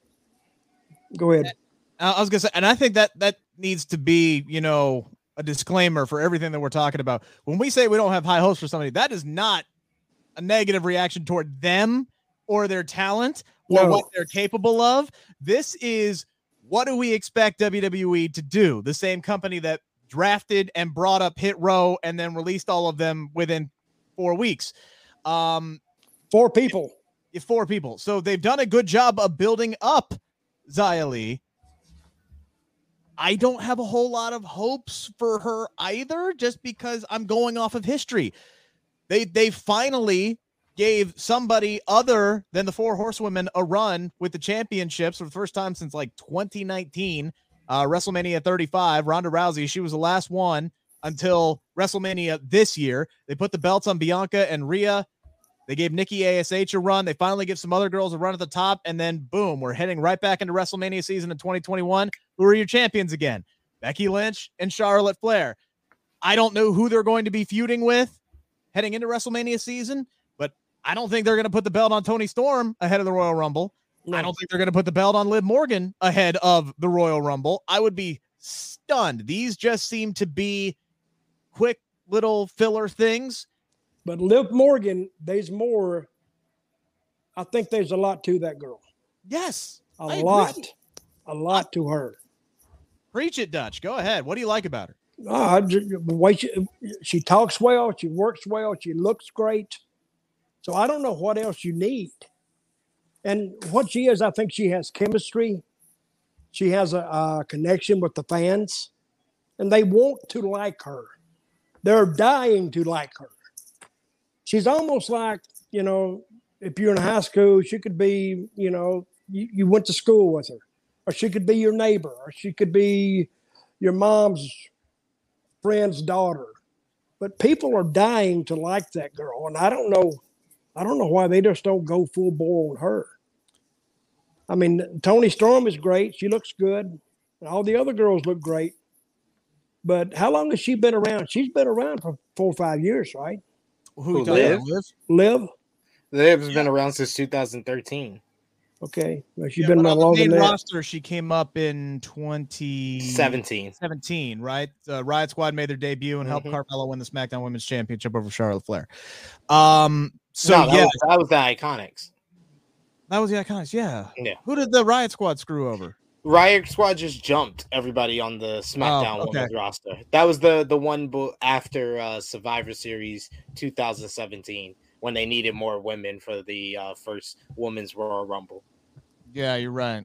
go ahead. I I was gonna say, and I think that that needs to be, you know, a disclaimer for everything that we're talking about. When we say we don't have high hopes for somebody, that is not a negative reaction toward them or their talent or No. what they're capable of. This is what do we expect WWE to do? The same company that drafted and brought up Hit Row and then released all of them within four weeks. Um, Four people. four people. So they've done a good job of building up Xia Li. I don't have a whole lot of hopes for her either, just because I'm going off of history. They they finally gave somebody other than the four horsewomen a run with the championships for the first time since like 2019. Uh, WrestleMania 35, Ronda Rousey, she was the last one until WrestleMania this year. They put the belts on Bianca and Rhea. They gave Nikki ASH a run. They finally give some other girls a run at the top, and then boom, we're heading right back into WrestleMania season in 2021. Who are your champions again? Becky Lynch and Charlotte Flair. I don't know who they're going to be feuding with heading into WrestleMania season, I don't think they're going to put the belt on Toni Storm ahead of the Royal Rumble. I don't think they're going to put the belt on Liv Morgan ahead of the Royal Rumble. I would be stunned. These just seem to be quick little filler things. But Liv Morgan, there's more. I think there's a lot to that girl. Yes, A I agree. lot. A lot to her. Preach it, Dutch. Go ahead. What do you like about her? Ah, the way she, she talks well, she works well, she looks great. So I don't know what else you need. And what she is, I think she has chemistry. She has a, a connection with the fans, and they want to like her. They're dying to like her. She's almost like, you know, if you're in high school, she could be, you know, you, you went to school with her, or she could be your neighbor, or she could be your mom's friend's daughter. But people are dying to like that girl, and I don't know, I don't know why they just don't go full bore on her. I mean, Toni Storm is great; she looks good, and all the other girls look great. But how long has she been around? She's been around for four or five years, right? Who, Who, talking Liv? Liv? Liv, Liv's been around since 2013. Okay, well, she's Yeah, been but my on the longer than that. roster, she came up in 2017, 17. right? Uh, Riot Squad made their debut and helped Mhm. Carmella win the SmackDown Women's Championship over Charlotte Flair. Um, so no, that, yeah, was, that was the Iconics. that was the Iconics. Yeah. Yeah. Who did the Riot Squad screw over? Riot Squad just jumped everybody on the SmackDown Oh, okay. Women's roster. That was the the one bo- after uh, Survivor Series 2017 when they needed more women for the uh, first Women's Royal Rumble. Yeah, you're right.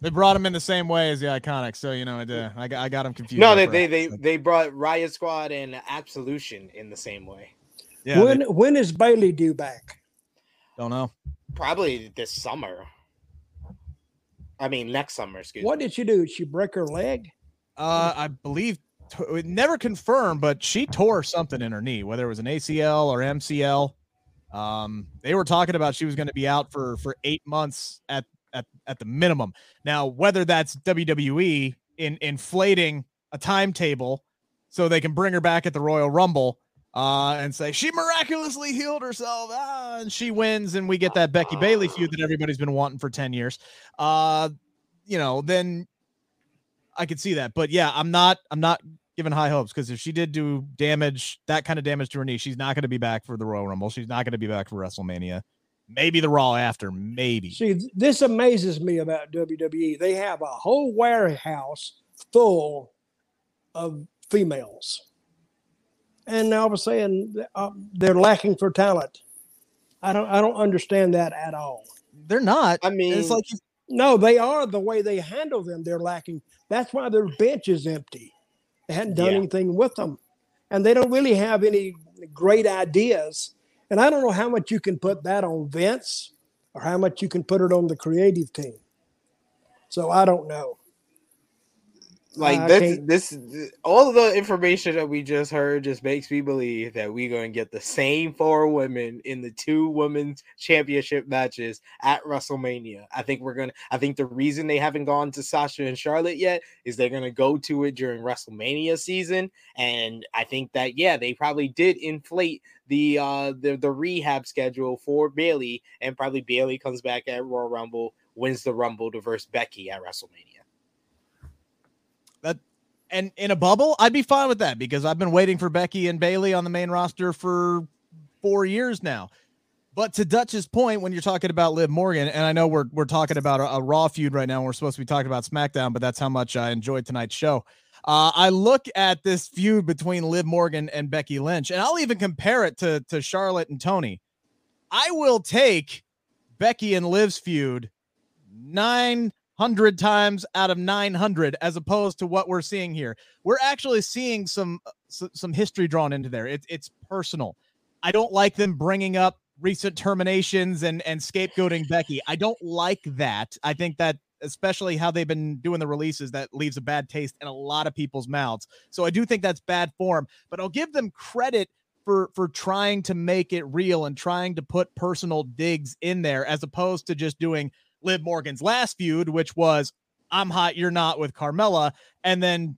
They brought him in the same way as the Iconics, so you know, I, did, I got I got him confused. No, they they, they they brought Riot Squad and Absolution in the same way. Yeah, when they when is Bayley due back? don't know. Probably this summer. I mean next summer. Excuse me. What me. did she do? Did she break her leg? Uh, I believe t- it never confirmed, but she tore something in her knee, whether it was an ACL or MCL. Um, they were talking about she was going to be out for for eight months at at at the minimum. Now, whether that's WWE in inflating a timetable so they can bring her back at the Royal Rumble. Uh, and say she miraculously healed herself, ah, and she wins, and we get that Becky Bayley feud that everybody's been wanting for ten years. Uh, you know, then I could see that. But yeah, I'm not I'm not giving high hopes because if she did do damage, that kind of damage to her knee, she's not going to be back for the Royal Rumble. She's not going to be back for WrestleMania. Maybe the Raw after, maybe. See, this amazes me about WWE. They have a whole warehouse full of females, and all of a sudden uh, they're lacking for talent. I don't, I don't understand that at all. They're not. I mean, It's like No, they are the way they handle them. They're lacking. That's why their bench is empty. They hadn't done Yeah. anything with them, and they don't really have any great ideas. And I don't know how much you can put that on Vince, or how much you can put it on the creative team. So I don't know. Like I this, this, all of the information that we just heard just makes me believe that we're going to get the same four women in the two women's championship matches at WrestleMania. I think we're gonna. I think the reason they haven't gone to Sasha and Charlotte yet is they're gonna go to it during WrestleMania season, and I think that yeah, they probably did inflate the uh the the rehab schedule for Bayley, and probably Bayley comes back at Royal Rumble, wins the Rumble to verse Becky at WrestleMania. And in a bubble, I'd be fine with that because I've been waiting for Becky and Bayley on the main roster for four years now. But to Dutch's point, when you're talking about Liv Morgan, and I know we're we're talking about a, a Raw feud right now, we're supposed to be talking about SmackDown, but that's how much I enjoyed tonight's show. Uh, I look at this feud between Liv Morgan and Becky Lynch, and I'll even compare it to to Charlotte and Toni. I will take Becky and Liv's feud nine hundred times out of nine hundred, as opposed to what we're seeing here. We're actually seeing some uh, some history drawn into there. It's it's personal. I don't like them bringing up recent terminations and and scapegoating Becky. I don't like that. I think that especially how they've been doing the releases that leaves a bad taste in a lot of people's mouths. So I do think that's bad form, but I'll give them credit for for trying to make it real and trying to put personal digs in there as opposed to just doing Liv Morgan's last feud which was I'm hot you're not with Carmella and then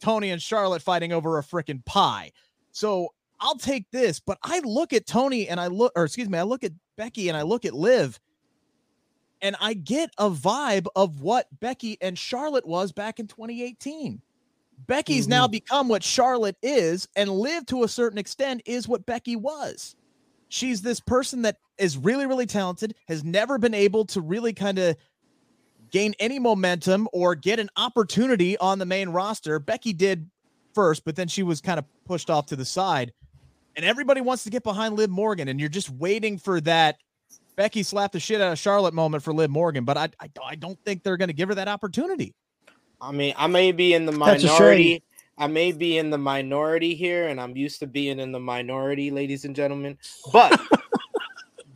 Toni and Charlotte fighting over a freaking pie. So I'll take this, but I look at Toni and I look, or excuse me, I look at Becky and I look at Liv, and I get a vibe of what Becky and Charlotte was back in 2018. Becky's now mm-hmm. become what Charlotte is, and Liv to a certain extent is what Becky was. She's this person that is really, really talented, has never been able to really kind of gain any momentum or get an opportunity on the main roster. Becky did first, but then she was kind of pushed off to the side. And everybody wants to get behind Liv Morgan, and you're just waiting for that Becky slapped the shit out of Charlotte moment for Liv Morgan. But I, I, I don't think they're going to give her that opportunity. I mean, I may be in the That's a shame. minority. I may be in the minority here, and I'm used to being in the minority, ladies and gentlemen. But, <laughs>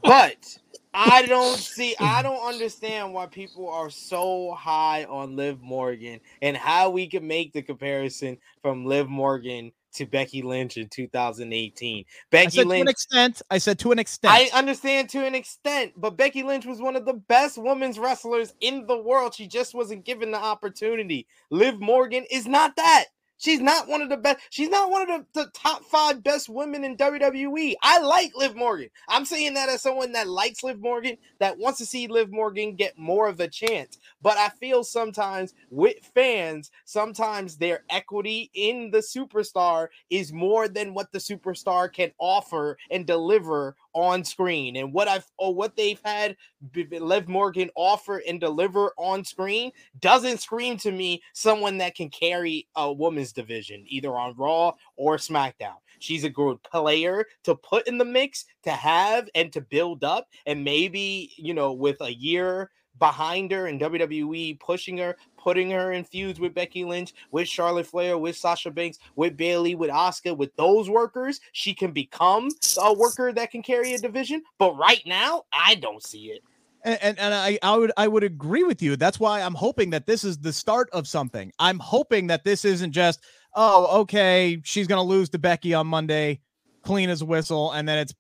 but I don't <laughs> see, I don't understand why people are so high on Liv Morgan and how we can make the comparison from Liv Morgan to Becky Lynch in 2018. I Becky said to an extent. I said to an extent. I understand to an extent, but Becky Lynch was one of the best women's wrestlers in the world. She just wasn't given the opportunity. Liv Morgan is not that. She's not one of the best. She's not one of the, the, top five best women in WWE. I like Liv Morgan. I'm saying that as someone that likes Liv Morgan, that wants to see Liv Morgan get more of a chance. But I feel sometimes with fans, sometimes their equity in the superstar is more than what the superstar can offer and deliver on screen. And what I've or what they've had Liv Morgan offer and deliver on screen doesn't scream to me someone that can carry a woman's division either on Raw or SmackDown. She's a good player to put in the mix, to have and to build up. And maybe, you know, with a year behind her and WWE pushing her, putting her in feuds with Becky Lynch, with Charlotte Flair, with Sasha Banks, with Bayley, with Asuka, with those workers, she can become a worker that can carry a division. But right now, I don't see it. And, and, and I, I would I would agree with you. That's why I'm hoping that this is the start of something. I'm hoping that this isn't just oh okay she's gonna lose to Becky on Monday, clean as a whistle, and then it's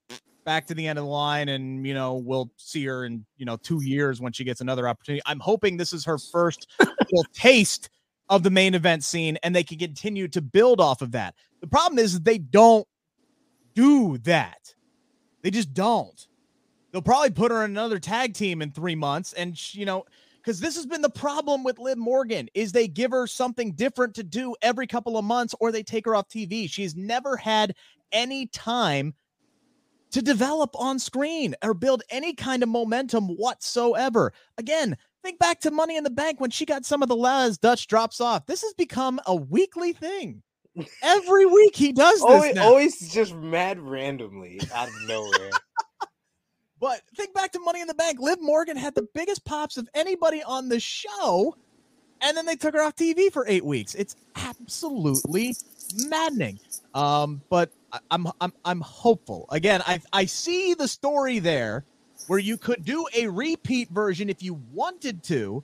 back to the end of the line and you know we'll see her in you know two years when she gets another opportunity. I'm hoping this is her <laughs> first little taste of the main event scene and they can continue to build off of that. The problem is they don't do that. They just don't. They'll probably put her in another tag team in three months and she, you know because this has been the problem with Liv Morgan is they give her something different to do every couple of months or they take her off TV. She's never had any time to develop on screen or build any kind of momentum whatsoever. Again, think back to Money in the Bank when she got some of the last Dutch drops off. This has become a weekly thing. Every <laughs> week he does this. always, now. always just mad randomly out of nowhere. <laughs> but think back to Money in the Bank. Liv Morgan had the biggest pops of anybody on the show, and then they took her off TV for eight weeks. It's absolutely maddening. Um, but I'm I'm I'm hopeful. Again, I I see the story there where you could do a repeat version if you wanted to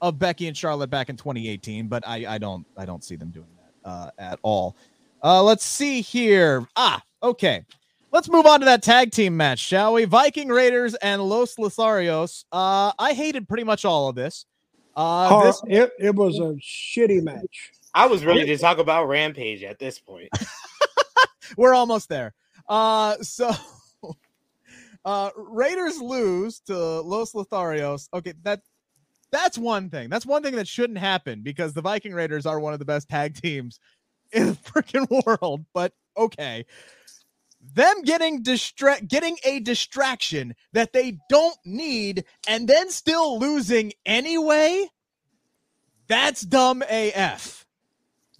of Becky and Charlotte back in 2018, but I I don't I don't see them doing that uh, at all. Uh, let's see here. Ah, okay. Let's move on to that tag team match, shall we? Viking Raiders and Los Lotharios. Uh, I hated pretty much all of this. Uh, this it, it was a shitty match. I was ready to talk about Rampage at this point. <laughs> <laughs> We're almost there. Uh, so <laughs> uh, Raiders lose to Los Lotharios. Okay, that that's one thing. That's one thing that shouldn't happen because the Viking Raiders are one of the best tag teams <laughs> in the freaking world. But okay. Them getting distra- getting a distraction that they don't need and then still losing anyway. That's dumb AF.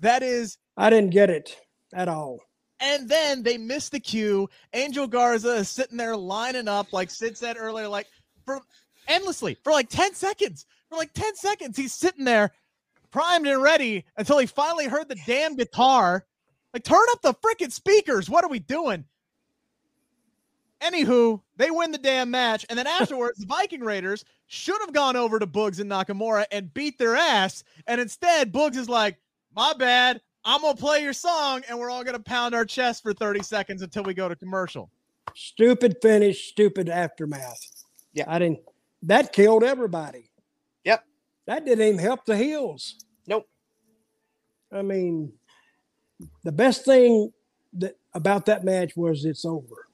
That is I didn't get it at all. And then they miss the cue. Angel Garza is sitting there lining up, like Sid said earlier, like for endlessly for like 10 seconds. For like 10 seconds, he's sitting there primed and ready until he finally heard the damn guitar. Like, turn up the freaking speakers. What are we doing? Anywho, they win the damn match. And then <laughs> afterwards, the Viking Raiders should have gone over to Boogs and Nakamura and beat their ass. And instead, Boogs is like, my bad. I'm gonna play your song, and we're all gonna pound our chest for 30 seconds until we go to commercial. Stupid finish, stupid aftermath. Yeah, I didn't. That killed everybody. Yep. That didn't even help the heels. Nope. I mean, the best thing that about that match was it's over.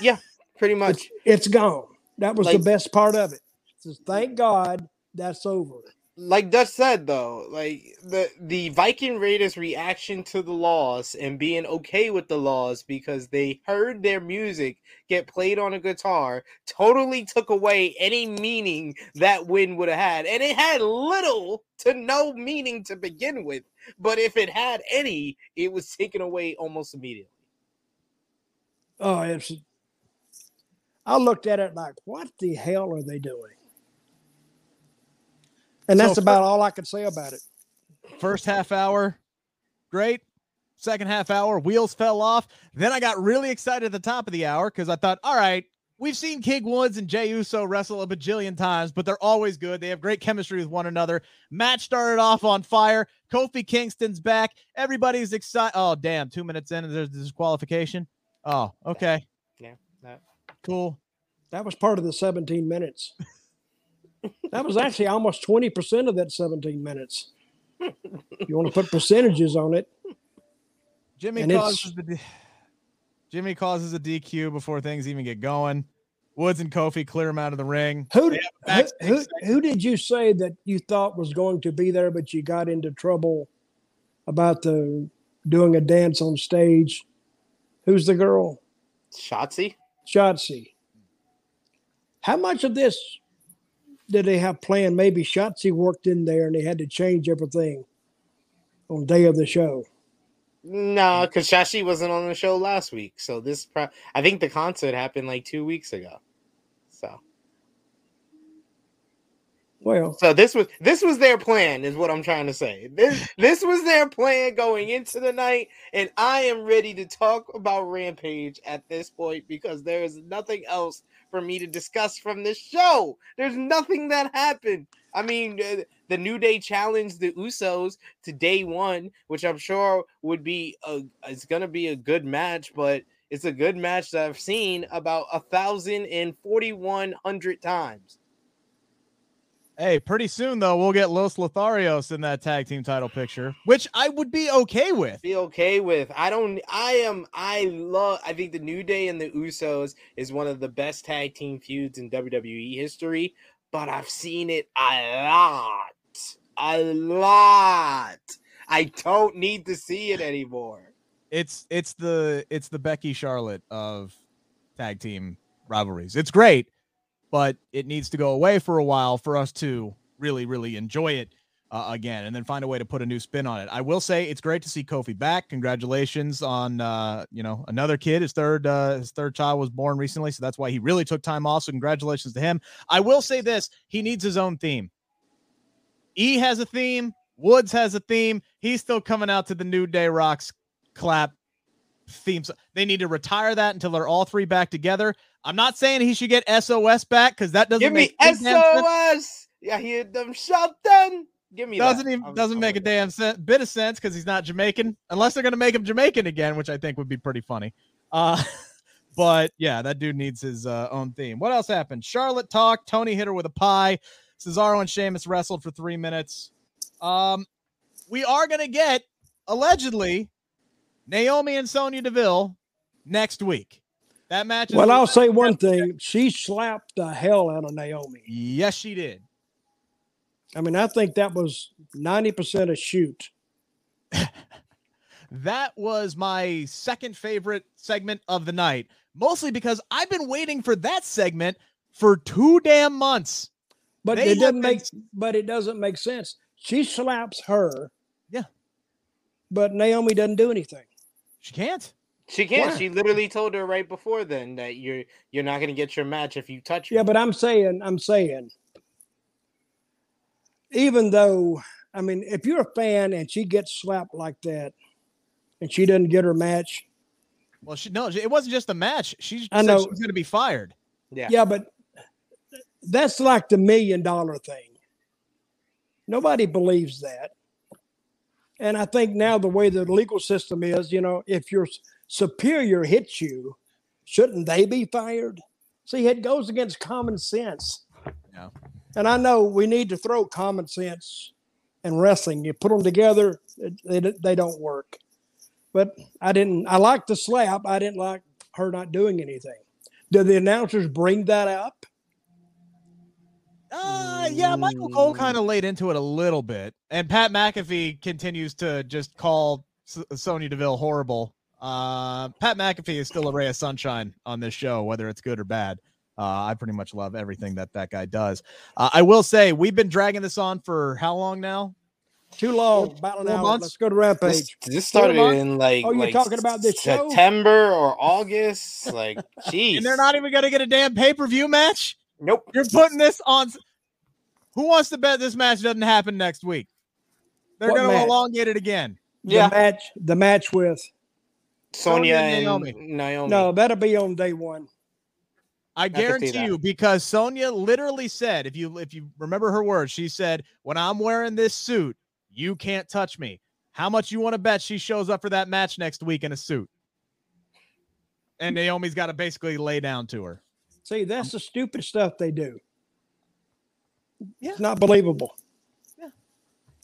Yeah, pretty much. It's, it's gone. That was like, the best part of it. So thank God that's over like Dutch said though, like the the Viking Raiders reaction to the loss and being okay with the loss because they heard their music get played on a guitar totally took away any meaning that win would have had. And it had little to no meaning to begin with. But if it had any, it was taken away almost immediately. Oh, I looked at it like, what the hell are they doing? And that's so about all I could say about it. First half hour, great. Second half hour, wheels fell off. Then I got really excited at the top of the hour because I thought, all right, we've seen King Woods and Jey Uso wrestle a bajillion times, but they're always good. They have great chemistry with one another. Match started off on fire. Kofi Kingston's back. Everybody's excited. Oh, damn. Two minutes in and there's disqualification. Oh, okay. Yeah. That. Cool. That was part of the 17 minutes. <laughs> that was actually almost 20% of that 17 minutes. you want to put percentages on it. Jimmy And causes the D- Jimmy causes a DQ before things even get going. Woods and Kofi clear him out of the ring. Who, They who, have a backstage who, who did you say that you thought was going to be there, but you got into trouble about the doing a dance on stage? Who's the girl? Shotzi? Shotzi. How much of this did they have planned? Maybe Shotzi worked in there and they had to change everything on day of the show. No, because Shotzi wasn't on the show last week. So this, pro- I think the concert happened like two weeks ago. So, Well, so this was this was their plan, is what I'm trying to say. This this was their plan going into the night, and I am ready to talk about Rampage at this point because there is nothing else for me to discuss from this show. There's nothing that happened. I mean, uh, the New Day challenged the Usos to day one, which I'm sure would be a it's gonna be a good match, but it's a good match that I've seen about a thousand and forty one hundred times. Hey, pretty soon though, we'll get Los Lotharios in that tag team title picture, which I would be okay with. Be okay with. I don't. I am. I love. I think the New Day and the Usos is one of the best tag team feuds in WWE history. But I've seen it a lot, a lot. I don't need to see it anymore. It's it's the it's the Becky Charlotte of tag team rivalries. It's great, but it needs to go away for a while for us to really really enjoy it uh, again, and then find a way to put a new spin on it. I will say it's great to see Kofi back. Congratulations on uh, you know another kid. His third uh, his third child was born recently, so that's why he really took time off. So congratulations to him. I will say this: he needs his own theme. E has a theme. Woods has a theme. He's still coming out to the New Day Rocks clap themes. They need to retire that until they're all three back together. I'm not saying he should get SOS back because that doesn't Give me make any damn sense. SOS. Yeah, hear them shouting. Give me doesn't that. even I'm- doesn't I'm make a damn sen- bit of sense because he's not Jamaican unless they're gonna make him Jamaican again, which I think would be pretty funny. Uh, <laughs> but yeah, that dude needs his uh, own theme. What else happened? Charlotte talked. Toni hit her with a pie. Cesaro and Sheamus wrestled for three minutes. Um, we are gonna get allegedly Naomi and Sonya Deville next week. That match. Is well, I'll say one thing. She slapped the hell out of Naomi. Yes, she did. I mean, I think that was 90% a shoot. <laughs> That was my second favorite segment of the night, mostly because I've been waiting for that segment for two damn months. But They it doesn't make but it doesn't make sense. She slaps her. Yeah. But Naomi doesn't do anything. She can't. She can't. Why? She literally told her right before then that you're you're not gonna get your match if you touch her. Yeah, but I'm saying, I'm saying, even though, I mean, if you're a fan and she gets slapped like that and she doesn't get her match, Well, she no, it wasn't just a match. She I said know. she was going to be fired. yeah. yeah, but that's like the million dollar thing. Nobody believes that. And I think now the way the legal system is, you know, if your superior hits you, shouldn't they be fired? See, it goes against common sense. Yeah. And I know we need to throw common sense and wrestling. You put them together, it, they, they don't work. But I didn't, I liked the slap. I didn't like her not doing anything. Did the announcers bring that up? Uh, yeah, Michael Cole kind of laid into it a little bit, and Pat McAfee continues to just call S- Sonya Deville horrible. Uh, Pat McAfee is still a ray of sunshine on this show, whether it's good or bad. Uh, I pretty much love everything that that guy does. Uh, I will say we've been dragging this on for how long now? Too long, about an four hour. months? Let's go to This, Rampage. this started in like Oh, you're like talking about this show? September or August. Like, jeez. <laughs> And they're not even going to get a damn pay per view match. Nope. You're putting this on. Who wants to bet this match doesn't happen next week? They're going to elongate it again. Yeah. The match, the match with Sonya Sonya and and Naomi. Naomi. no, that'll be on day one. I can guarantee you because Sonya literally said, if you if you remember her words, she said, "When I'm wearing this suit, you can't touch me." How much you want to bet she shows up for that match next week in a suit? And Naomi's got to basically lay down to her. See, that's the stupid stuff they do. Yeah. It's not believable. Yeah.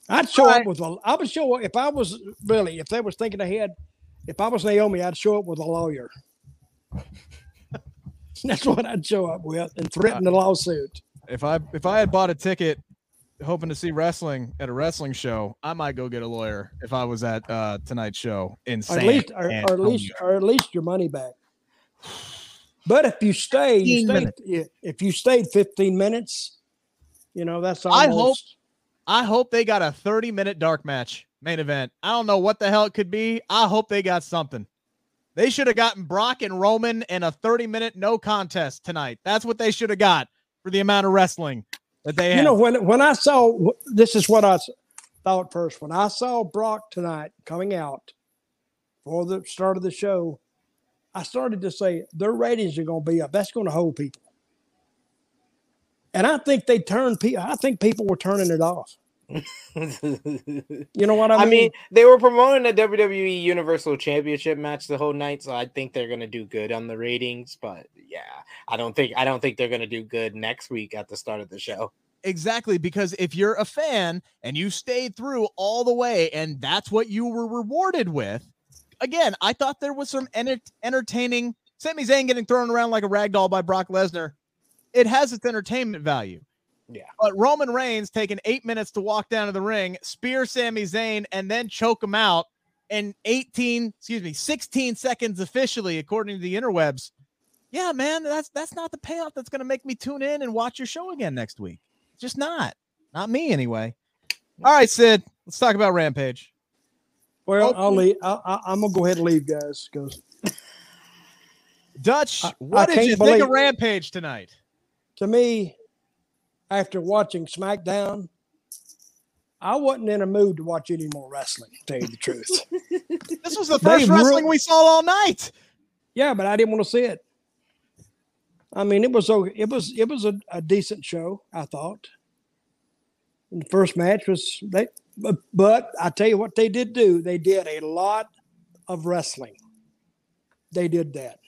I'd show Right. up with a. I would show up if I was really if they was thinking ahead. If I was Naomi, I'd show up with a lawyer. <laughs> That's what I'd show up with and threaten the lawsuit. If I if I had bought a ticket hoping to see wrestling at a wrestling show, I might go get a lawyer if I was at uh tonight's show in Or at least, or, or at least, or at least your money back. But if you stay, you 15 stay. If you stayed 15 minutes, you know that's I hope- I hope they got a 30 minute dark match main event. I don't know what the hell it could be. I hope they got something. They should have gotten Brock and Roman in a 30 minute no contest tonight. That's what they should have got for the amount of wrestling that they had. You know, when when I saw this is what I thought first. When I saw Brock tonight coming out for the start of the show, I started to say their ratings are going to be up. That's going to hold people. And I think they turned people. I think people were turning it off. <laughs> You know what I I mean? mean, they were promoting a WWE Universal Championship match the whole night, so I think they're gonna do good on the ratings. But yeah, I don't think I don't think they're gonna do good next week at the start of the show. Exactly, because if you're a fan and you stayed through all the way and that's what you were rewarded with, again, I thought there was some enter- entertaining. Sami Zayn getting thrown around like a rag doll by Brock Lesnar. It has its entertainment value. Yeah. But Roman Reigns taking eight minutes to walk down to the ring, spear Sami Zayn, and then choke him out in 18, excuse me, 16 seconds officially, according to the interwebs. Yeah, man, that's that's not the payoff that's going to make me tune in and watch your show again next week. Just not. Not me anyway. All right, Sid, let's talk about Rampage. Well, oh, I'll leave. I, I, I'm gonna go ahead and leave, guys. Because Dutch, I- what I did you think of Rampage tonight? to me, after watching SmackDown, I wasn't in a mood to watch any more wrestling. To tell you the truth. <laughs> This was the They first wrestling ru- we saw all night. Yeah, but I didn't want to see it. I mean, it was okay. It was it was a, a decent show, I thought. And the first match was they, but, but I tell you what they did do. They did a lot of wrestling. They did that.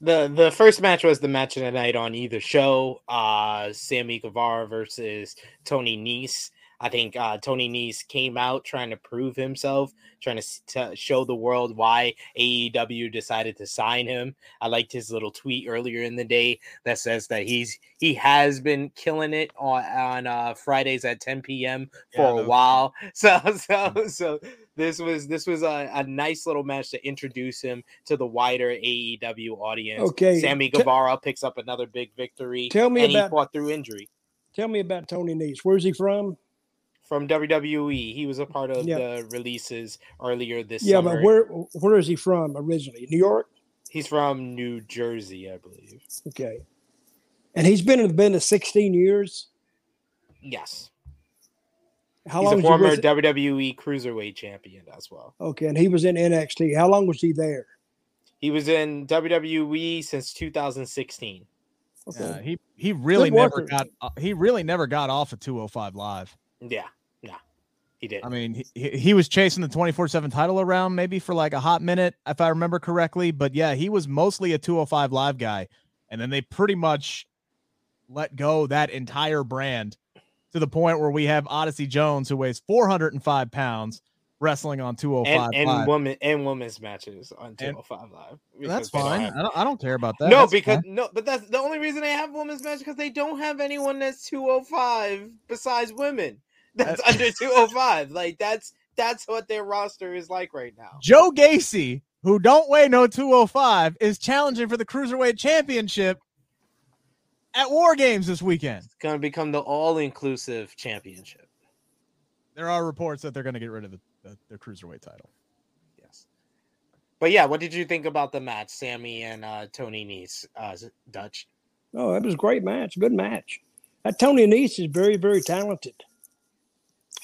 the The first match was the match of the night on either show. Uh, Sammy Guevara versus Tony Nese. I think uh, Tony Nese came out trying to prove himself, trying to, to show the world why AEW decided to sign him. I liked his little tweet earlier in the day that says that he's he has been killing it on on uh, Fridays at 10 p.m. For that a while. <laughs> So so so this was this was a, a nice little match to introduce him to the wider AEW audience. Okay, Sammy t- Guevara picks up another big victory. Tell me and he about- fought through injury Tell me about Tony Nese. Where's he from? From WWE. He was a part of Yeah. the releases earlier this year. Yeah, summer. but where where is he from originally? New York. He's from New Jersey, I believe. Okay. And he's been in the business 16 years. Yes. How He's long a was he former with- WWE Cruiserweight champion as well. Okay, and he was in NXT. How long was he there? He was in WWE since 2016. Okay. Yeah, he he really Good never worker. got uh, he really never got off of 205 live. Yeah, yeah, he did. I mean, he, he was chasing the 24/7 title around maybe for like a hot minute if I remember correctly, but yeah, he was mostly a 205 live guy and then they pretty much let go that entire brand to the point where we have Odyssey Jones who weighs 405 pounds wrestling on 205 and and live. woman and women's matches on 205 Live. That's because don't fine. have- I don't, I don't care about that. no, That's because fine. no, but that's the only reason they have women's matches because they don't have anyone that's 205 besides women. <laughs> That's Uh, under 205. Like that's that's what their roster is like right now. Joe Gacy, who don't weigh no 205, is challenging for the Cruiserweight Championship at War Games this weekend. It's gonna become the all-inclusive championship. There are reports that they're going to get rid of the, the, the Cruiserweight title. Yes. But yeah, what did you think about the match, Sammy and uh, Tony Nese, uh, Dutch? Oh, that was a great match. Good match. That Tony Nese is very, very talented.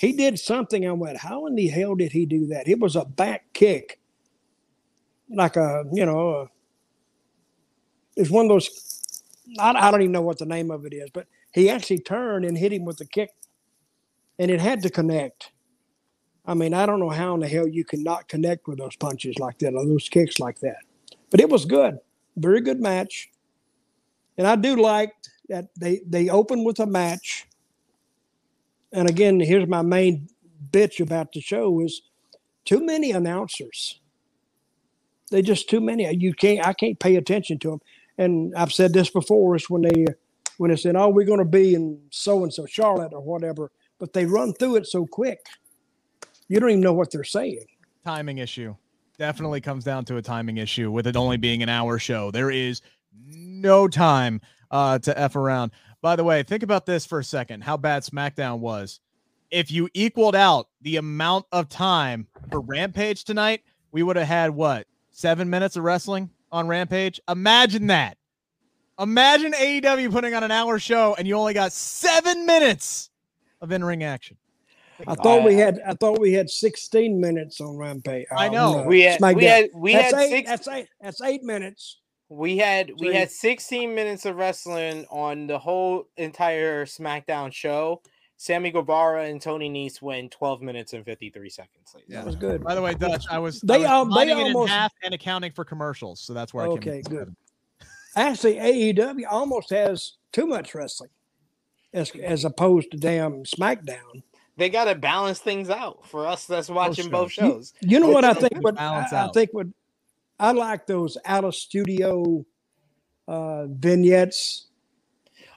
He did something. I went, how in the hell did he do that? It was a back kick, like a you know, it's one of those. I, I don't even know what the name of it is, but he actually turned and hit him with the kick, and it had to connect. I mean, I don't know how in the hell you can not connect with those punches like that or those kicks like that. But it was good, very good match. And I do like that they they open with a match and again, here's my main bitch about the show is too many announcers. They just too many. You can't. I can't pay attention to them. And I've said this before. Is when they when they said, "Oh, we're going to be in so and so Charlotte or whatever," but they run through it so quick, you don't even know what they're saying. Timing issue definitely comes down to a timing issue with it only being an hour show. There is no time uh, to f around. By the way, think about this for a second. How bad SmackDown was. If you equaled out the amount of time for Rampage tonight, we would have had what seven minutes of wrestling on Rampage. Imagine that. Imagine AEW putting on an hour show and you only got seven minutes of in ring action. I thought we had. I thought we had 16 minutes on Rampage. I know. uh, We had we had we that's had eight. six That's eight. That's eight minutes. We had we So had 16 minutes of wrestling on the whole entire SmackDown show. Sammy Guevara and Tony Nese went 12 minutes and 53 seconds. ladies and That was good. By the way, Dutch, I was They I al- was they dividing it in almost- half and accounting for commercials, so that's where I came. Okay, good. seven. Actually, AEW almost has too much wrestling, as as opposed to damn SmackDown. They got to balance things out for us that's watching both shows. shows. You know what I think? to What I, I think what I like those out of studio uh, vignettes.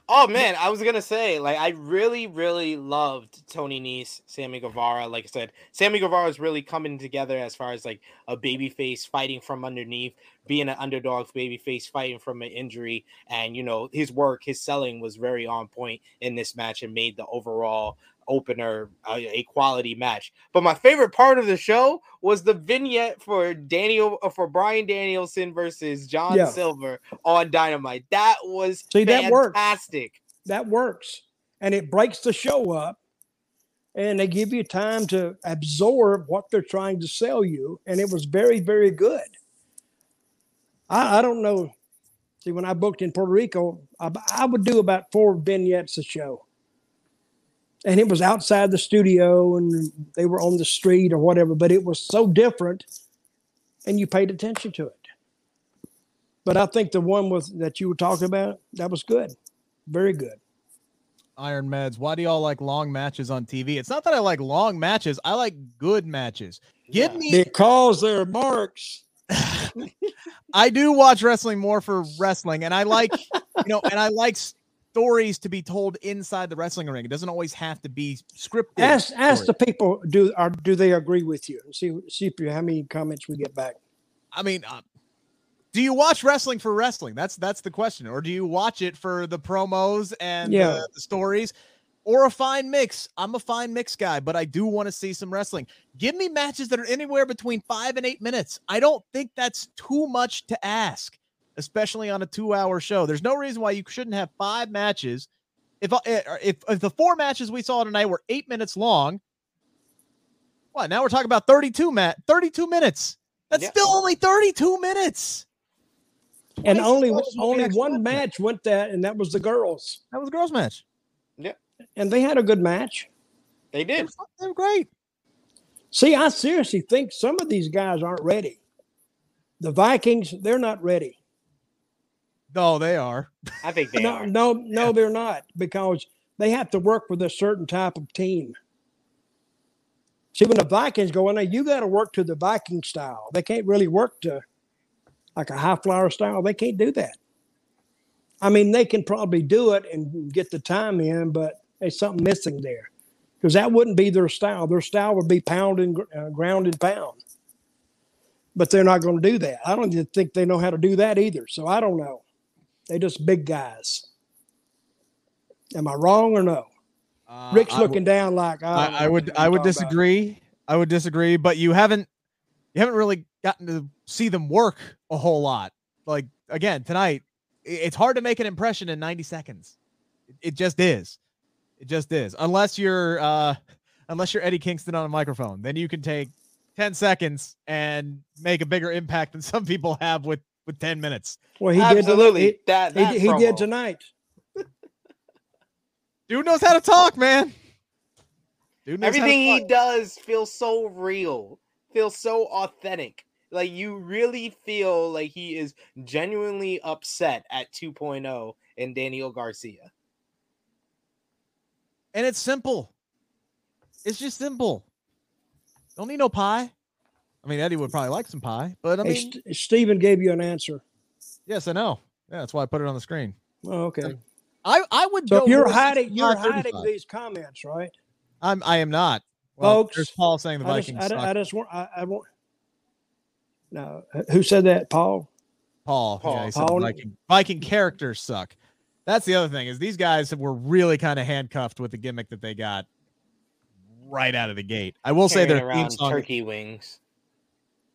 Oh man, I was gonna say, like, I really, really loved Tony Nese, Sammy Guevara. Like I said, Sammy Guevara is really coming together as far as like a baby face fighting from underneath, being an underdog baby face fighting from an injury, and you know his work, his selling was very on point in this match and made the overall opener a, a quality match. But my favorite part of the show was the vignette for Daniel uh, for Bryan Danielson versus John Yeah. Silver on Dynamite. That was See, that works. That works, and it breaks the show up, and they give you time to absorb what they're trying to sell you, and it was very, very good. I, I don't know. See, when I booked in Puerto Rico, I, I would do about four vignettes a show. And it was outside the studio and they were on the street or whatever, but it was so different and you paid attention to it. But I think the one with that you were talking about, that was good. Very good. Iron Meds. Why do y'all like long matches on TV? It's not that I like long matches. I like good matches. Give Yeah. me. Because they're marks. <laughs> I do watch wrestling more for wrestling, and I like, you know, and I like stories to be told inside the wrestling ring. It doesn't always have to be scripted. Ask ask story. the people do are do they agree with you? See see if you how many comments we get back. I mean, uh, do you watch wrestling for wrestling? That's that's the question. Or do you watch it for the promos and Yeah. the, the stories, or a fine mix? I'm a fine mix guy, but I do want to see some wrestling. Give me matches that are anywhere between five and eight minutes. I don't think that's too much to ask, especially on a two-hour show. There's no reason why you shouldn't have five matches. If uh, if if the four matches we saw tonight were eight minutes long, what? Now we're talking about 32 mat 32 minutes. That's Yeah. still only 32 minutes. And only only one one. match went that, and that was the girls. That was a girls' match. Yeah. And they had a good match. They They did. they were great. See, I seriously think some of these guys aren't ready. The Vikings, they're not ready. No, they are. I think they no, are. no, no, they're not because they have to work with a certain type of team. See, when the Vikings go in there, you got to work to the Viking style. They can't really work to like a high flyer style. They can't do that. I mean, they can probably do it and get the time in, but there's something missing there because that wouldn't be their style. Their style would be pound and uh, ground and pound. But they're not going to do that. I don't even think they know how to do that either. So I don't know. They're just big guys. Am I wrong or no? Uh, Rick's I w- looking down like I, I, I would I would disagree. I would disagree, but you haven't you haven't really gotten to see them work a whole lot. Like again, tonight, it's hard to make an impression in 90 seconds. It- It just is. It just is. Unless you're uh unless you're Eddie Kingston on a microphone, then you can take 10 seconds and make a bigger impact than <laughs> some people have with with 10 minutes. Well, he Absolutely. did. that He, that he, he did tonight. <laughs> Dude knows how to talk, man. Dude knows how to Everything he does feels so real, feels so authentic. Like you really feel like he is genuinely upset at 2.0 and Daniel Garcia. and it's simple. It's just simple. Don't need no pie. I mean, Eddie would probably like some pie, but I Hey, mean, St- Stephen gave you an answer. yes, I know. Yeah, that's why I put it on the screen. Oh, okay. I I would So go you're hiding. You're hiding these comments, right? I'm I am not. Well, Folks, there's Paul saying the I just, Vikings. I, suck. I just want. I, I want. No, who said that? Paul. Paul. Paul. Yeah, he said Paul. the Viking, Viking characters suck. That's the other thing is these guys were really kind of handcuffed with the gimmick that they got right out of the gate. I will say Carrying their theme around song. turkey wings.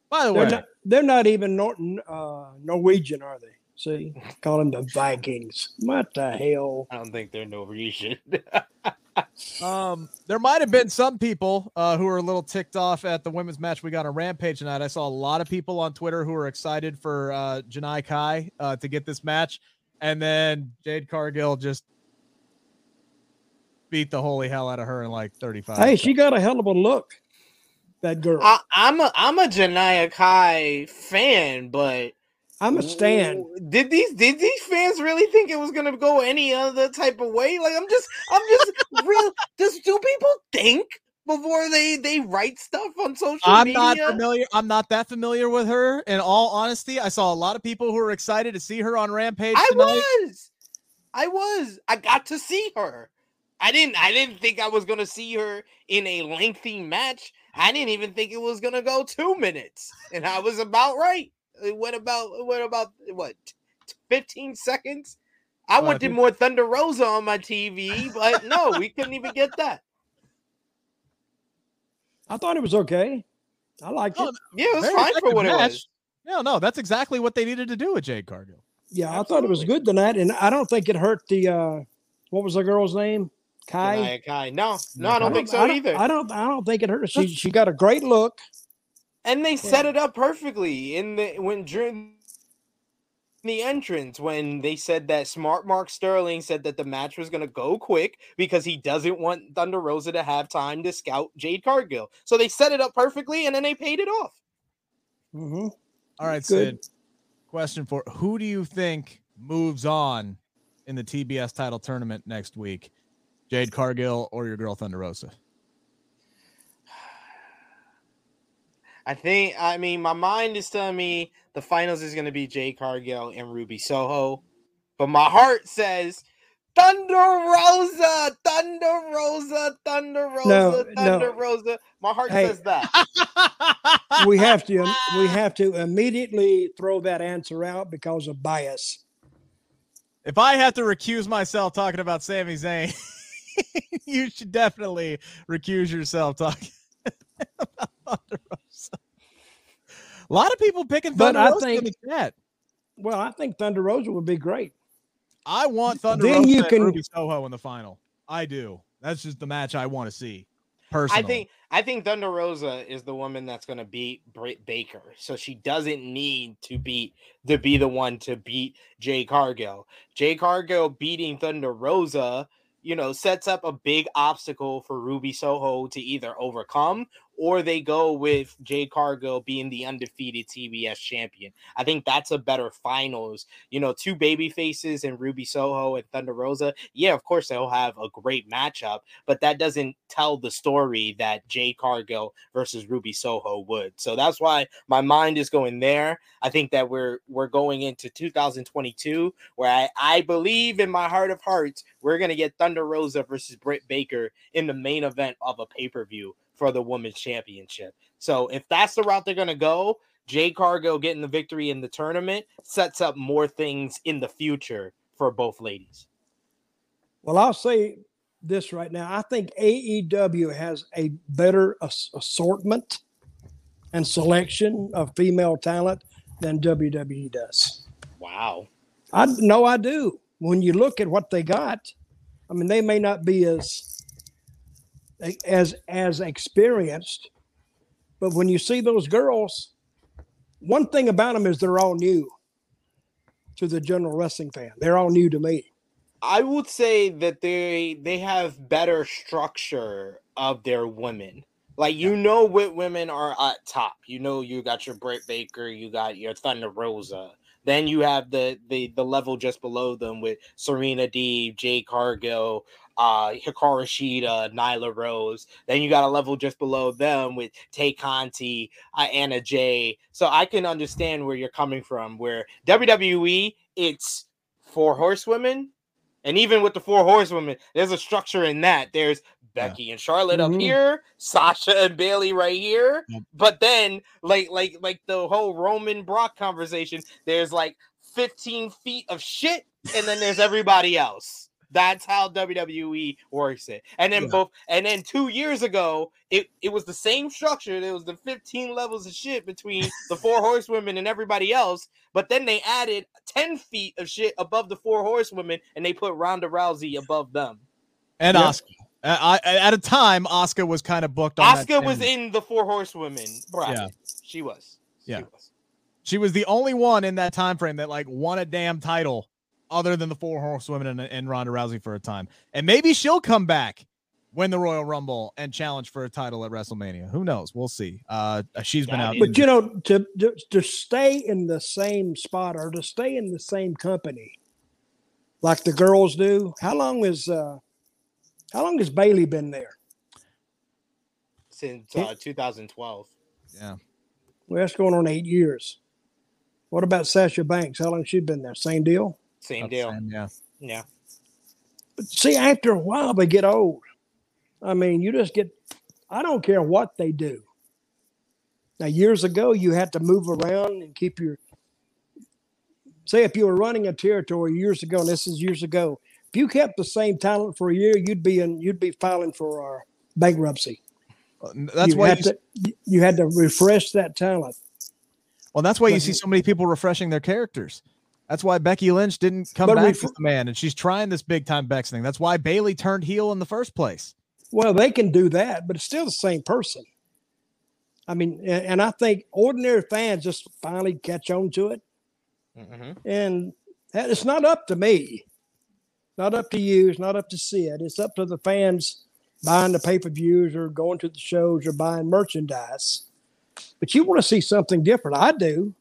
By the They're way, not. They're not even Norton, uh, Norwegian, are they? See, call them the Vikings. What the hell? I don't think they're Norwegian. <laughs> um, there might have been some people uh, who were a little ticked off at the women's match we got on Rampage tonight. I saw a lot of people on Twitter who were excited for uh, Janai Kai uh, to get this match, and then Jade Cargill just beat the holy hell out of her in like 35. Hey, she got a hell of a look. That girl. I, I'm a I'm a Janai Kai fan, but I'm a stan. Did these did these fans really think it was gonna go any other type of way? Like I'm just I'm just real. Does do people think before they they write stuff on social I'm media? not familiar. I'm not that familiar with her. In all honesty, I saw a lot of people who were excited to see her on Rampage I was. I was. I got to see her. I didn't I didn't think I was gonna see her in a lengthy match. I didn't even think it was gonna go two minutes. And I was about right. It went about it went about what 15 seconds. I Well, wanted think- more Thunder Rosa on my TV, but no, we couldn't even get that. I thought it was okay. I liked Oh, it. Yeah, it was Very fine for effective what it was. No, no, that's exactly what they needed to do with Jade Cargill. Yeah, I thought it was good tonight, and I don't think it hurt the. uh What was the girl's name? Kai. Janai Kai. No, no, I I don't think so I don't, either. I don't. I don't think it hurt. her. She she got a great look. and they set it up perfectly in the when during the entrance when they said that smart mark sterling said that the match was going to go quick because he doesn't want thunder rosa to have time to scout jade cargill so they set it up perfectly and then they paid it off hmm All right, Good. Sid. Question for who do you think moves on in the TBS title tournament next week? Jade Cargill or your girl Thunder Rosa? i think i mean my mind is telling me the finals is going to be jade cargill and ruby soho but my heart says Thunder Rosa, Thunder Rosa, Thunder Rosa, No, Thunder no. Rosa. My heart Hey. says that. <laughs> We have to. We <laughs> have to immediately throw that answer out because of bias. If I have to recuse myself talking about Sami Zayn, <laughs> <laughs> you should definitely recuse yourself talking <laughs> about Thunder Rosa. A lot of people picking But Thunder I Rosa in think- the chat. Well, I think Thunder Rosa would be great. I want Thunder Then Rosa you and can- Ruby Soho in the final. I do. That's just the match I want to see. Personally, I think I think Thunder Rosa is the woman that's going to beat Britt Baker, so she doesn't need to beat to be the one to beat Jade Cargill. Jade Cargill beating Thunder Rosa, you know, sets up a big obstacle for Ruby Soho to either overcome or they go with Jade Cargill being the undefeated TBS champion. I think that's a better finals. You know, two baby faces and Ruby Soho and Thunder Rosa. Yeah, of course they'll have a great matchup, but that doesn't tell the story that Jade Cargill versus Ruby Soho would. So that's why my mind is going there. I think that we're we're going into 2022 where I, I believe in my heart of hearts we're gonna get Thunder Rosa versus Britt Baker in the main event of a pay-per-view for the women's championship. So if that's the route they're gonna go, Jade Cargill getting the victory in the tournament sets up more things in the future for both ladies. Well, I'll say this right now. I think AEW has a better assortment and selection of female talent than WWE does. Wow. I know I do. When you look at what they got, I mean, they may not be as as as experienced, but when you see those girls, one thing about them is they're all new to the general wrestling fan. They're all new to me. I would say that they they have better structure of their women. Like you know what women are at top. You know you got your Britt Baker, you got your Thunder Rosa. Then you have the the the level just below them with Serena Deeb, Jade Cargill, uh Hikaru Shida, Nyla Rose. Then you got a level just below them with Tay Conti, uh, Anna Jay. So I can understand where you're coming from. Where WWE, it's four horsewomen, and even with the four horsewomen, there's a structure in that. There's Becky and Charlotte Mhm. up here, Sasha and Bayley right here. Yep. But then, like, like, like the whole Roman Brock conversation, there's like 15 feet of shit, and then there's everybody else. That's how WWE works it. And then Yeah. both, and then two years ago, it, it was the same structure. There was the 15 levels of shit between the <laughs> four horsewomen and everybody else. But then they added 10 feet of shit above the four horsewomen, and they put Ronda Rousey above them. and Yep. Asuka. I, I, at a time, Asuka was kind of booked on. Asuka was in the four horsewomen bracket. Yeah. She was. She Yeah. was. She was the only one in that time frame that like won a damn title, other than the four horsewomen and, and Ronda Rousey for a time. And maybe she'll come back, win the Royal Rumble, and challenge for a title at WrestleMania. Who knows? We'll see. Uh, she's been out. But you know, to, to to stay in the same spot or to stay in the same company, like the girls do. How long is uh, how long has Bayley been there? Since uh, 2012. yeah. Well, that's going on eight years. What about Sasha Banks? How long she been there? Same deal. Same About deal. same, yeah. Yeah. But see, after a while, they get old. I mean, you just get. I don't care what they do. Now, years ago, you had to move around and keep your. Say, if you were running a territory years ago, and this is years ago, if you kept the same talent for a year, you'd be in. You'd be filing for uh, bankruptcy. That's you why. had You, to. You had to refresh that talent. well, that's why you see so many people refreshing their characters. That's why Becky Lynch didn't come But back ref- as the man, and she's trying this big time Bex thing. That's why Bayley turned heel in the first place. Well, they can do that, but it's still the same person. I mean, and, and I think ordinary fans just finally catch on to it. Mhm. And that- it's not up to me, not up to you, it's not up to Sid. It's up to the fans buying the pay per views or going to the shows or buying merchandise. But you want to see something different. I do.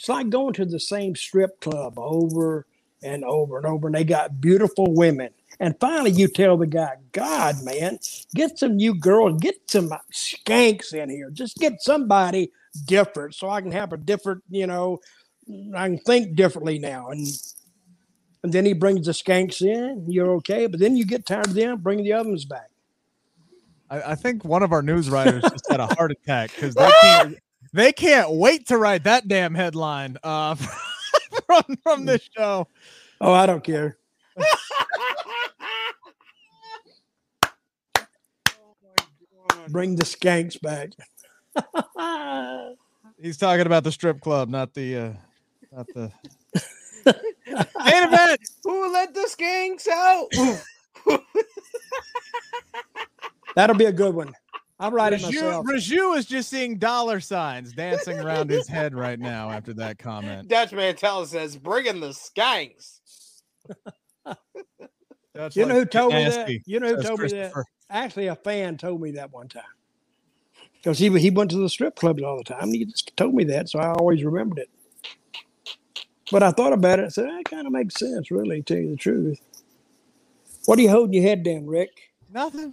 It's like going to the same strip club over and over and over, and they got beautiful women. And finally, you tell the guy, God, man, get some new girls, get some skanks in here. Just get somebody different so I can have a different, you know, I can think differently now. And and then he brings the skanks in, you're okay. But then you get tired of them, bring the others back. I, I think one of our news writers just had a heart attack because <laughs> they can't, they can't wait to write that damn headline uh, <laughs> from from this show. Oh, I don't care. <laughs> Bring the skanks back. <laughs> He's talking about the strip club, not the uh, not the main event. Who let the skanks out? That'll be a good one. I'll write it Raju, myself. Raju is just seeing dollar signs dancing around his head right now after that comment. Dutch Mantell says, bringing the skanks. <laughs> That's You know who told me that? You know who says told me that? Actually, a fan told me that one time. Because he he went to the strip clubs all the time. And he just told me that, so I always remembered it. But I thought about it and said, that kind of makes sense, really, to tell you the truth. What are you holding your head down, Rick? Nothing.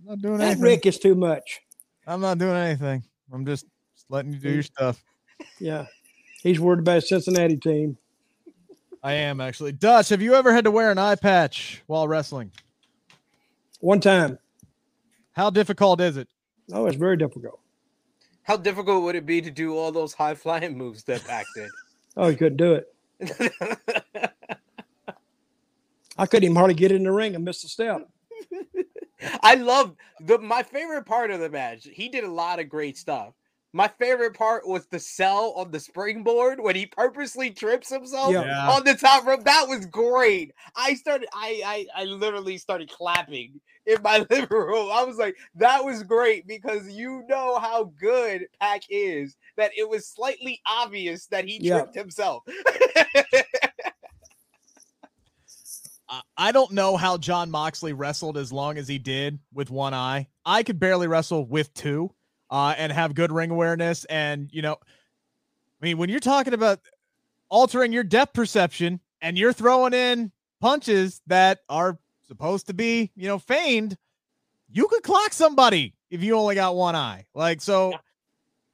I'm not doing That anything. Rick is too much. I'm not doing anything. I'm just, just letting you do your stuff. Yeah. He's worried about his Cincinnati team. I am actually. Dutch, have you ever had to wear an eye patch while wrestling? One time. How difficult is it? Oh, it's very difficult. How difficult would it be to do all those high flying moves that Pac <laughs> Oh, he couldn't do it. <laughs> I couldn't even hardly get in the ring and miss a step. <laughs> I love the my favorite part of the match. He did a lot of great stuff. My favorite part was the sell on the springboard when he purposely trips himself Yeah. Yeah. on the top rope. That was great. I started, I, I, I literally started clapping in my <laughs> living room. I was like, that was great because you know how good Pac is. That it was slightly obvious that he Yeah. tripped himself. <laughs> I- don't know how Jon Moxley wrestled as long as he did with one eye. I could barely wrestle with two uh, and have good ring awareness. And, you know, I mean, when you're talking about altering your depth perception and you're throwing in punches that are supposed to be, you know, feigned, you could clock somebody if you only got one eye. Like, so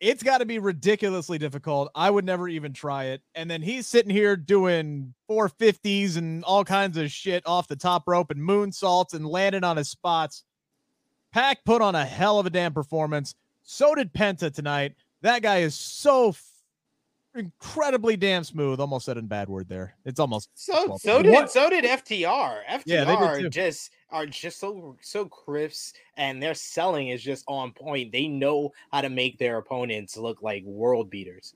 it's got to be ridiculously difficult. I would never even try it. And then he's sitting here doing 450s and all kinds of shit off the top rope and moonsaults and landing on his spots. Pac put on a hell of a damn performance. So did Penta tonight. That guy is so incredibly damn smooth. Almost said a bad word there. It's almost So Well, so did what- so did FTR. Yeah, they did FTR too. just are just so so crisp and their selling is just on point. They know how to make their opponents look like world beaters.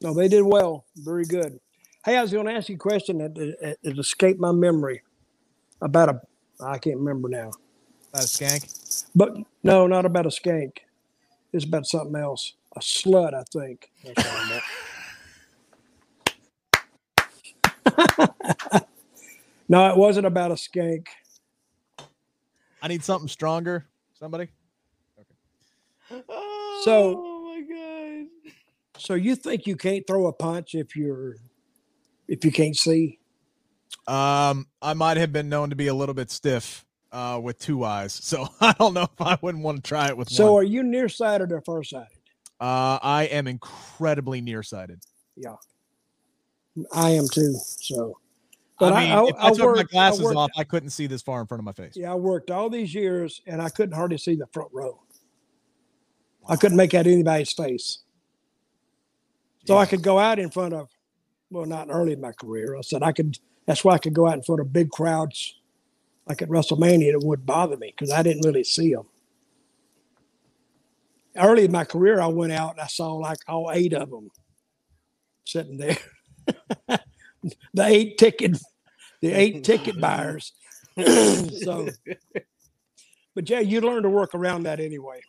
No, they did well. Very good. Hey, I was going to ask you a question that that- that escaped my memory about a. I can't remember now. About a skank. But no, not about a skank. It's about something else. A slut, I think. That's what I meant. no, it wasn't about a skank. I need something stronger. Somebody. So- oh my god. So you think you can't throw a punch if you're if you can't see? Um, I might have been known to be a little bit stiff uh with two eyes, so <laughs> I don't know if I wouldn't want to try it with one. So one. are you nearsighted or farsighted? Uh, I am incredibly nearsighted. Yeah, I am too. So, But I I- mean, I- if I, I took my worked- I glasses worked- off, I couldn't see this far in front of my face. yeah, I worked all these years and I couldn't hardly see the front row. I couldn't make out anybody's face. So I could go out in front of, well, not early in my career. I said I could. That's why I could go out in front of big crowds, like at WrestleMania. It wouldn't bother me because I didn't really see them. Early in my career, I went out and I saw like all eight of them sitting there. <laughs> the eight ticket, the eight ticket buyers. <laughs> so, but yeah, you learn to work around that anyway.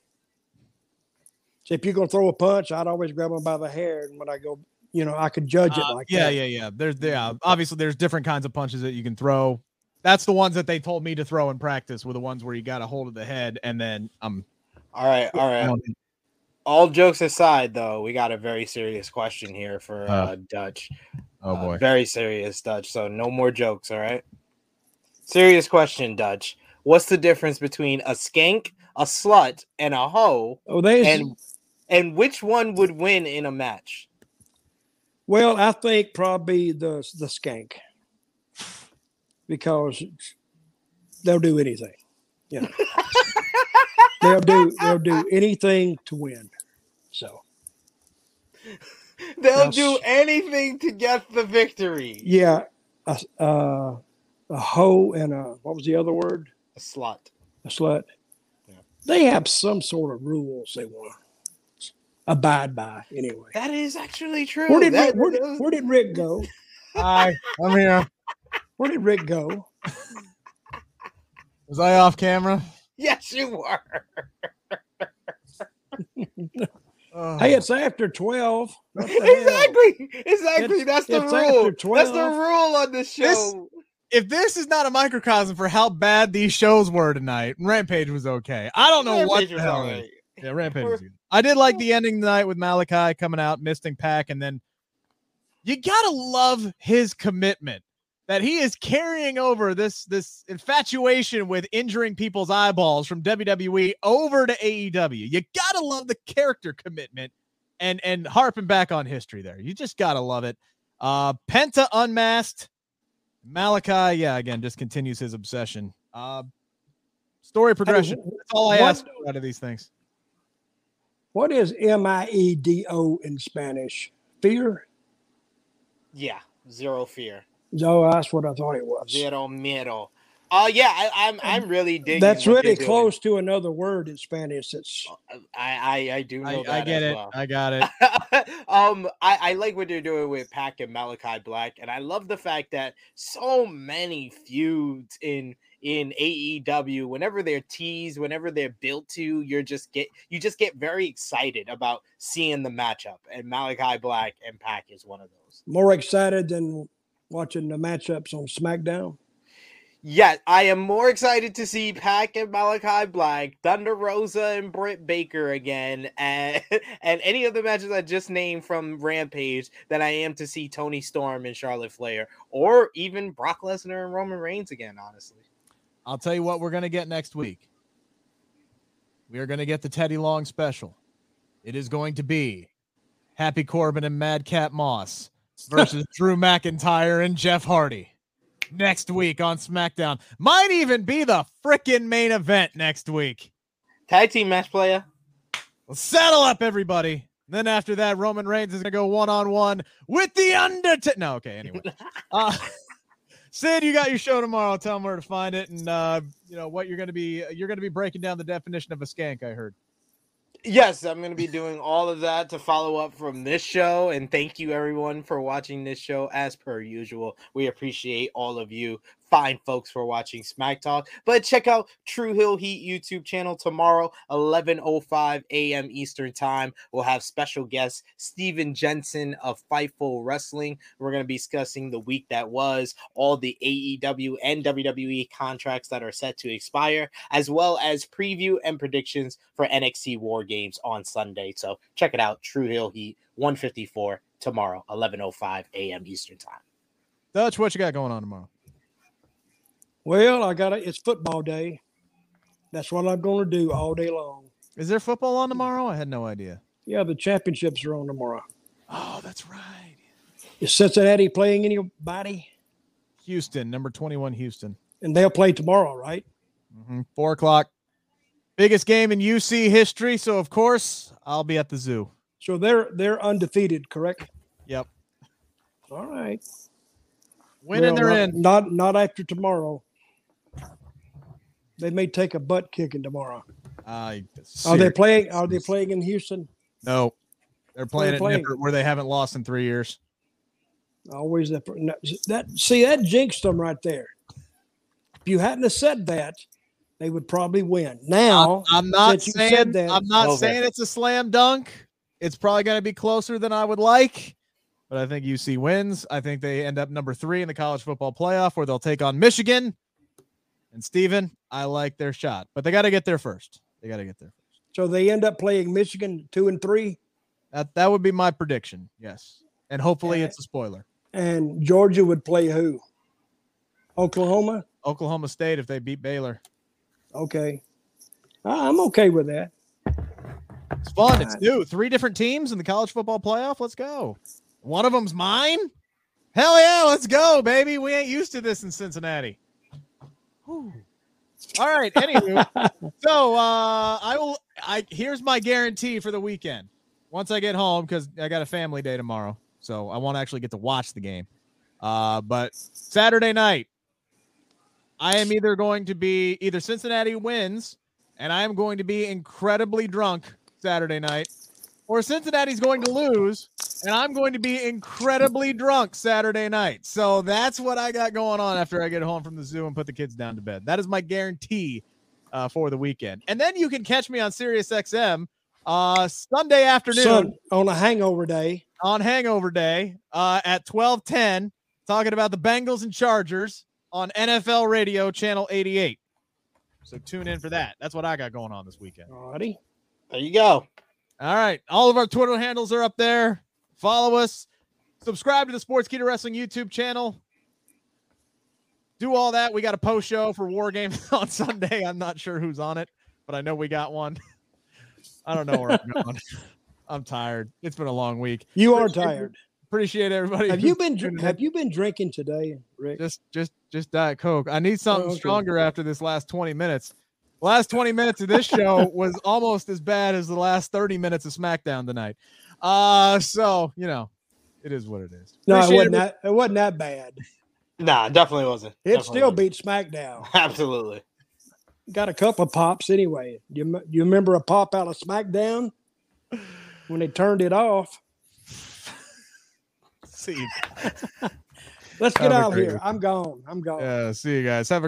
So if you're gonna throw a punch, I'd always grab them by the hair, and when I go, you know, I could judge it Uh, like yeah, that. yeah, yeah. Yeah. There's yeah, obviously there's different kinds of punches that you can throw. That's the ones that they told me to throw in practice were the ones where you got a hold of the head and then um All right, all right. All jokes aside, though, we got a very serious question here for Uh, uh, Dutch. oh Uh, boy. very serious, Dutch. So no more jokes, all right? Serious question, Dutch. What's the difference between a skank, a slut, and a hoe? Oh, they And and which one would win in a match? well, I think probably the the skank because they'll do anything. You <laughs> know, they'll do they'll do anything to win. So <laughs> They'll Yes. do anything to get the victory. yeah, a, uh, a hoe and a what was the other word? A slut. A slut. Yeah. They have some sort of rules they want to abide by anyway. That is actually true. Where did That- Rick, where, did, where did Rick go? <laughs> Hi, I'm here. Where did Rick go? Was I off camera? yes, you were. <laughs> Oh. Hey, it's after twelve. What the hell? exactly. Exactly. It's- That's the it's rule. after That's the rule on the show. if this is not a microcosm for how bad these shows were tonight, Rampage was okay. I don't know what the hell. all it is. right. Yeah, Rampage. Was good. I did like the ending tonight with Malachi coming out, misting Pac, and then you gotta love his commitment that he is carrying over this this infatuation with injuring people's eyeballs from WWE over to AEW. You gotta love the character commitment and and harping back on history there. You just gotta love it. Uh Penta unmasked. Malachi, yeah, again, just continues his obsession. Uh story progression. That's all I what- ask out of these things. What is M I E D O in Spanish? Fear? Yeah, zero fear, No, that's what I thought it was. zero miedo. Oh yeah, I, I'm I'm really digging. That's what really you're close to another word in Spanish. It's. I, I I do know I, that I get as it. well. I got it. <laughs> um, I, I like what they're doing with Pac and Malachi Black, and I love the fact that so many feuds in in AEW, whenever they're teased, whenever they're built to, you're just get you just get very excited about seeing the matchup. And Malachi Black and Pac is one of those. more excited than watching the matchups on SmackDown. Yeah, I am more excited to see Pac and Malachi Black, Thunder Rosa and Britt Baker again, <laughs> and and any of the matches I just named from Rampage than I am to see Toni Storm and Charlotte Flair, or even Brock Lesnar and Roman Reigns again. Honestly, I'll tell you what we're gonna get next week. We are gonna get the Teddy Long special. It is going to be Happy Corbin and Madcap Moss versus Drew McIntyre and Jeff Hardy next week on SmackDown. Might even be the freaking main event next week. tag team match player. Well, saddle up, everybody. Then after that, Roman Reigns is gonna go one on one with the Undertaker. No, okay. Anyway, <laughs> uh, <laughs> Sid, you got your show tomorrow. Tell them where to find it, and uh, you know what you're gonna be. You're gonna be breaking down the definition of a skank. I heard. Yes, I'm going to be doing all of that to follow up from this show. And thank you, everyone, for watching this show as per usual. We appreciate all of you fine folks for watching Smack Talk. But check out True Hill Heat YouTube channel tomorrow, 11:05 a.m. Eastern Time. We'll have special guest Steven Jensen of Fightful Wrestling. We're going to be discussing the week that was, all the AEW and WWE contracts that are set to expire, as well as preview and predictions for NXT War Games on Sunday. So check it out, True Hill Heat 154 tomorrow, 11:05 a.m. Eastern Time. Dutch, what you got going on tomorrow? Well, I got it. It's football day. That's what I'm going to do all day long. Is there football on tomorrow? I had no idea. Yeah, the championships are on tomorrow. Oh, that's right. Is Cincinnati playing anybody? Houston, number 21, Houston. And they'll play tomorrow, right? Mhm. Four o'clock. Biggest game in UC history. So of course I'll be at the zoo. So they're they're undefeated, correct? Yep. All right. Winning, Well, they're not, in. Not not after tomorrow. They may take a butt kicking tomorrow. Uh, Are they playing? Are they playing in Houston? No, they're playing they at playing? Nippert where they haven't lost in three years. Always that. That see that jinxed them right there. If you hadn't have said that, they would probably win. Now I'm not since you said saying that- I'm not Okay. saying it's a slam dunk. It's probably going to be closer than I would like, but I think UC wins. I think they end up number three in the college football playoff, where they'll take on Michigan. And Steven, I like their shot, but they got to get there first. They got to get there first. so they end up playing Michigan two and three, That that would be my prediction. Yes, and hopefully Yeah. it's a spoiler. and Georgia would play who? Oklahoma. Oklahoma State if they beat Baylor. Okay, I'm okay with that. It's fun. It's new. Three different teams in the college football playoff. Let's go. One of them's mine. Hell yeah, let's go, baby. We ain't used to this in Cincinnati. Whew. All right. Anywho, <laughs> so uh, I will. I here's my guarantee for the weekend. Once I get home, because I got a family day tomorrow, so I won't actually get to watch the game. Uh, but Saturday night, I am either going to be either Cincinnati wins, and I am going to be incredibly drunk Saturday night, or Cincinnati's going to lose, and I'm going to be incredibly drunk Saturday night. So that's what I got going on after I get home from the zoo and put the kids down to bed. That is my guarantee uh, for the weekend. And then you can catch me on Sirius XM uh, Sunday afternoon Son, on a hangover day. on Hangover Day uh, at 1210, talking about the Bengals and Chargers on NFL Radio Channel 88. So tune in for that. That's what I got going on this weekend. All righty. There you go. All right. All of our Twitter handles are up there. Follow us. Subscribe to the Sports Sportskeeda Wrestling YouTube channel. Do all that. We got a post show for War Games <laughs> on Sunday. I'm not sure who's on it, but I know we got one. <laughs> I don't know where I'm going. <laughs> I'm tired. It's been a long week. You are Appreciate- tired. Appreciate everybody. Have you been. Have you been drinking today, Rick? just just just diet coke i need something oh, okay. stronger after this last 20 minutes last 20 minutes of this show was almost as bad as the last 30 minutes of smackdown tonight uh so you know it is what it is No, it wasn't every- that. It wasn't that bad. Nah, definitely wasn't. It Definitely still wasn't. beat SmackDown. <laughs> Absolutely. Got a couple of pops anyway. You you remember a pop out of SmackDown when they turned it off? <laughs> see Let's get Have out of here. I'm gone. I'm gone. yeah see you guys have a great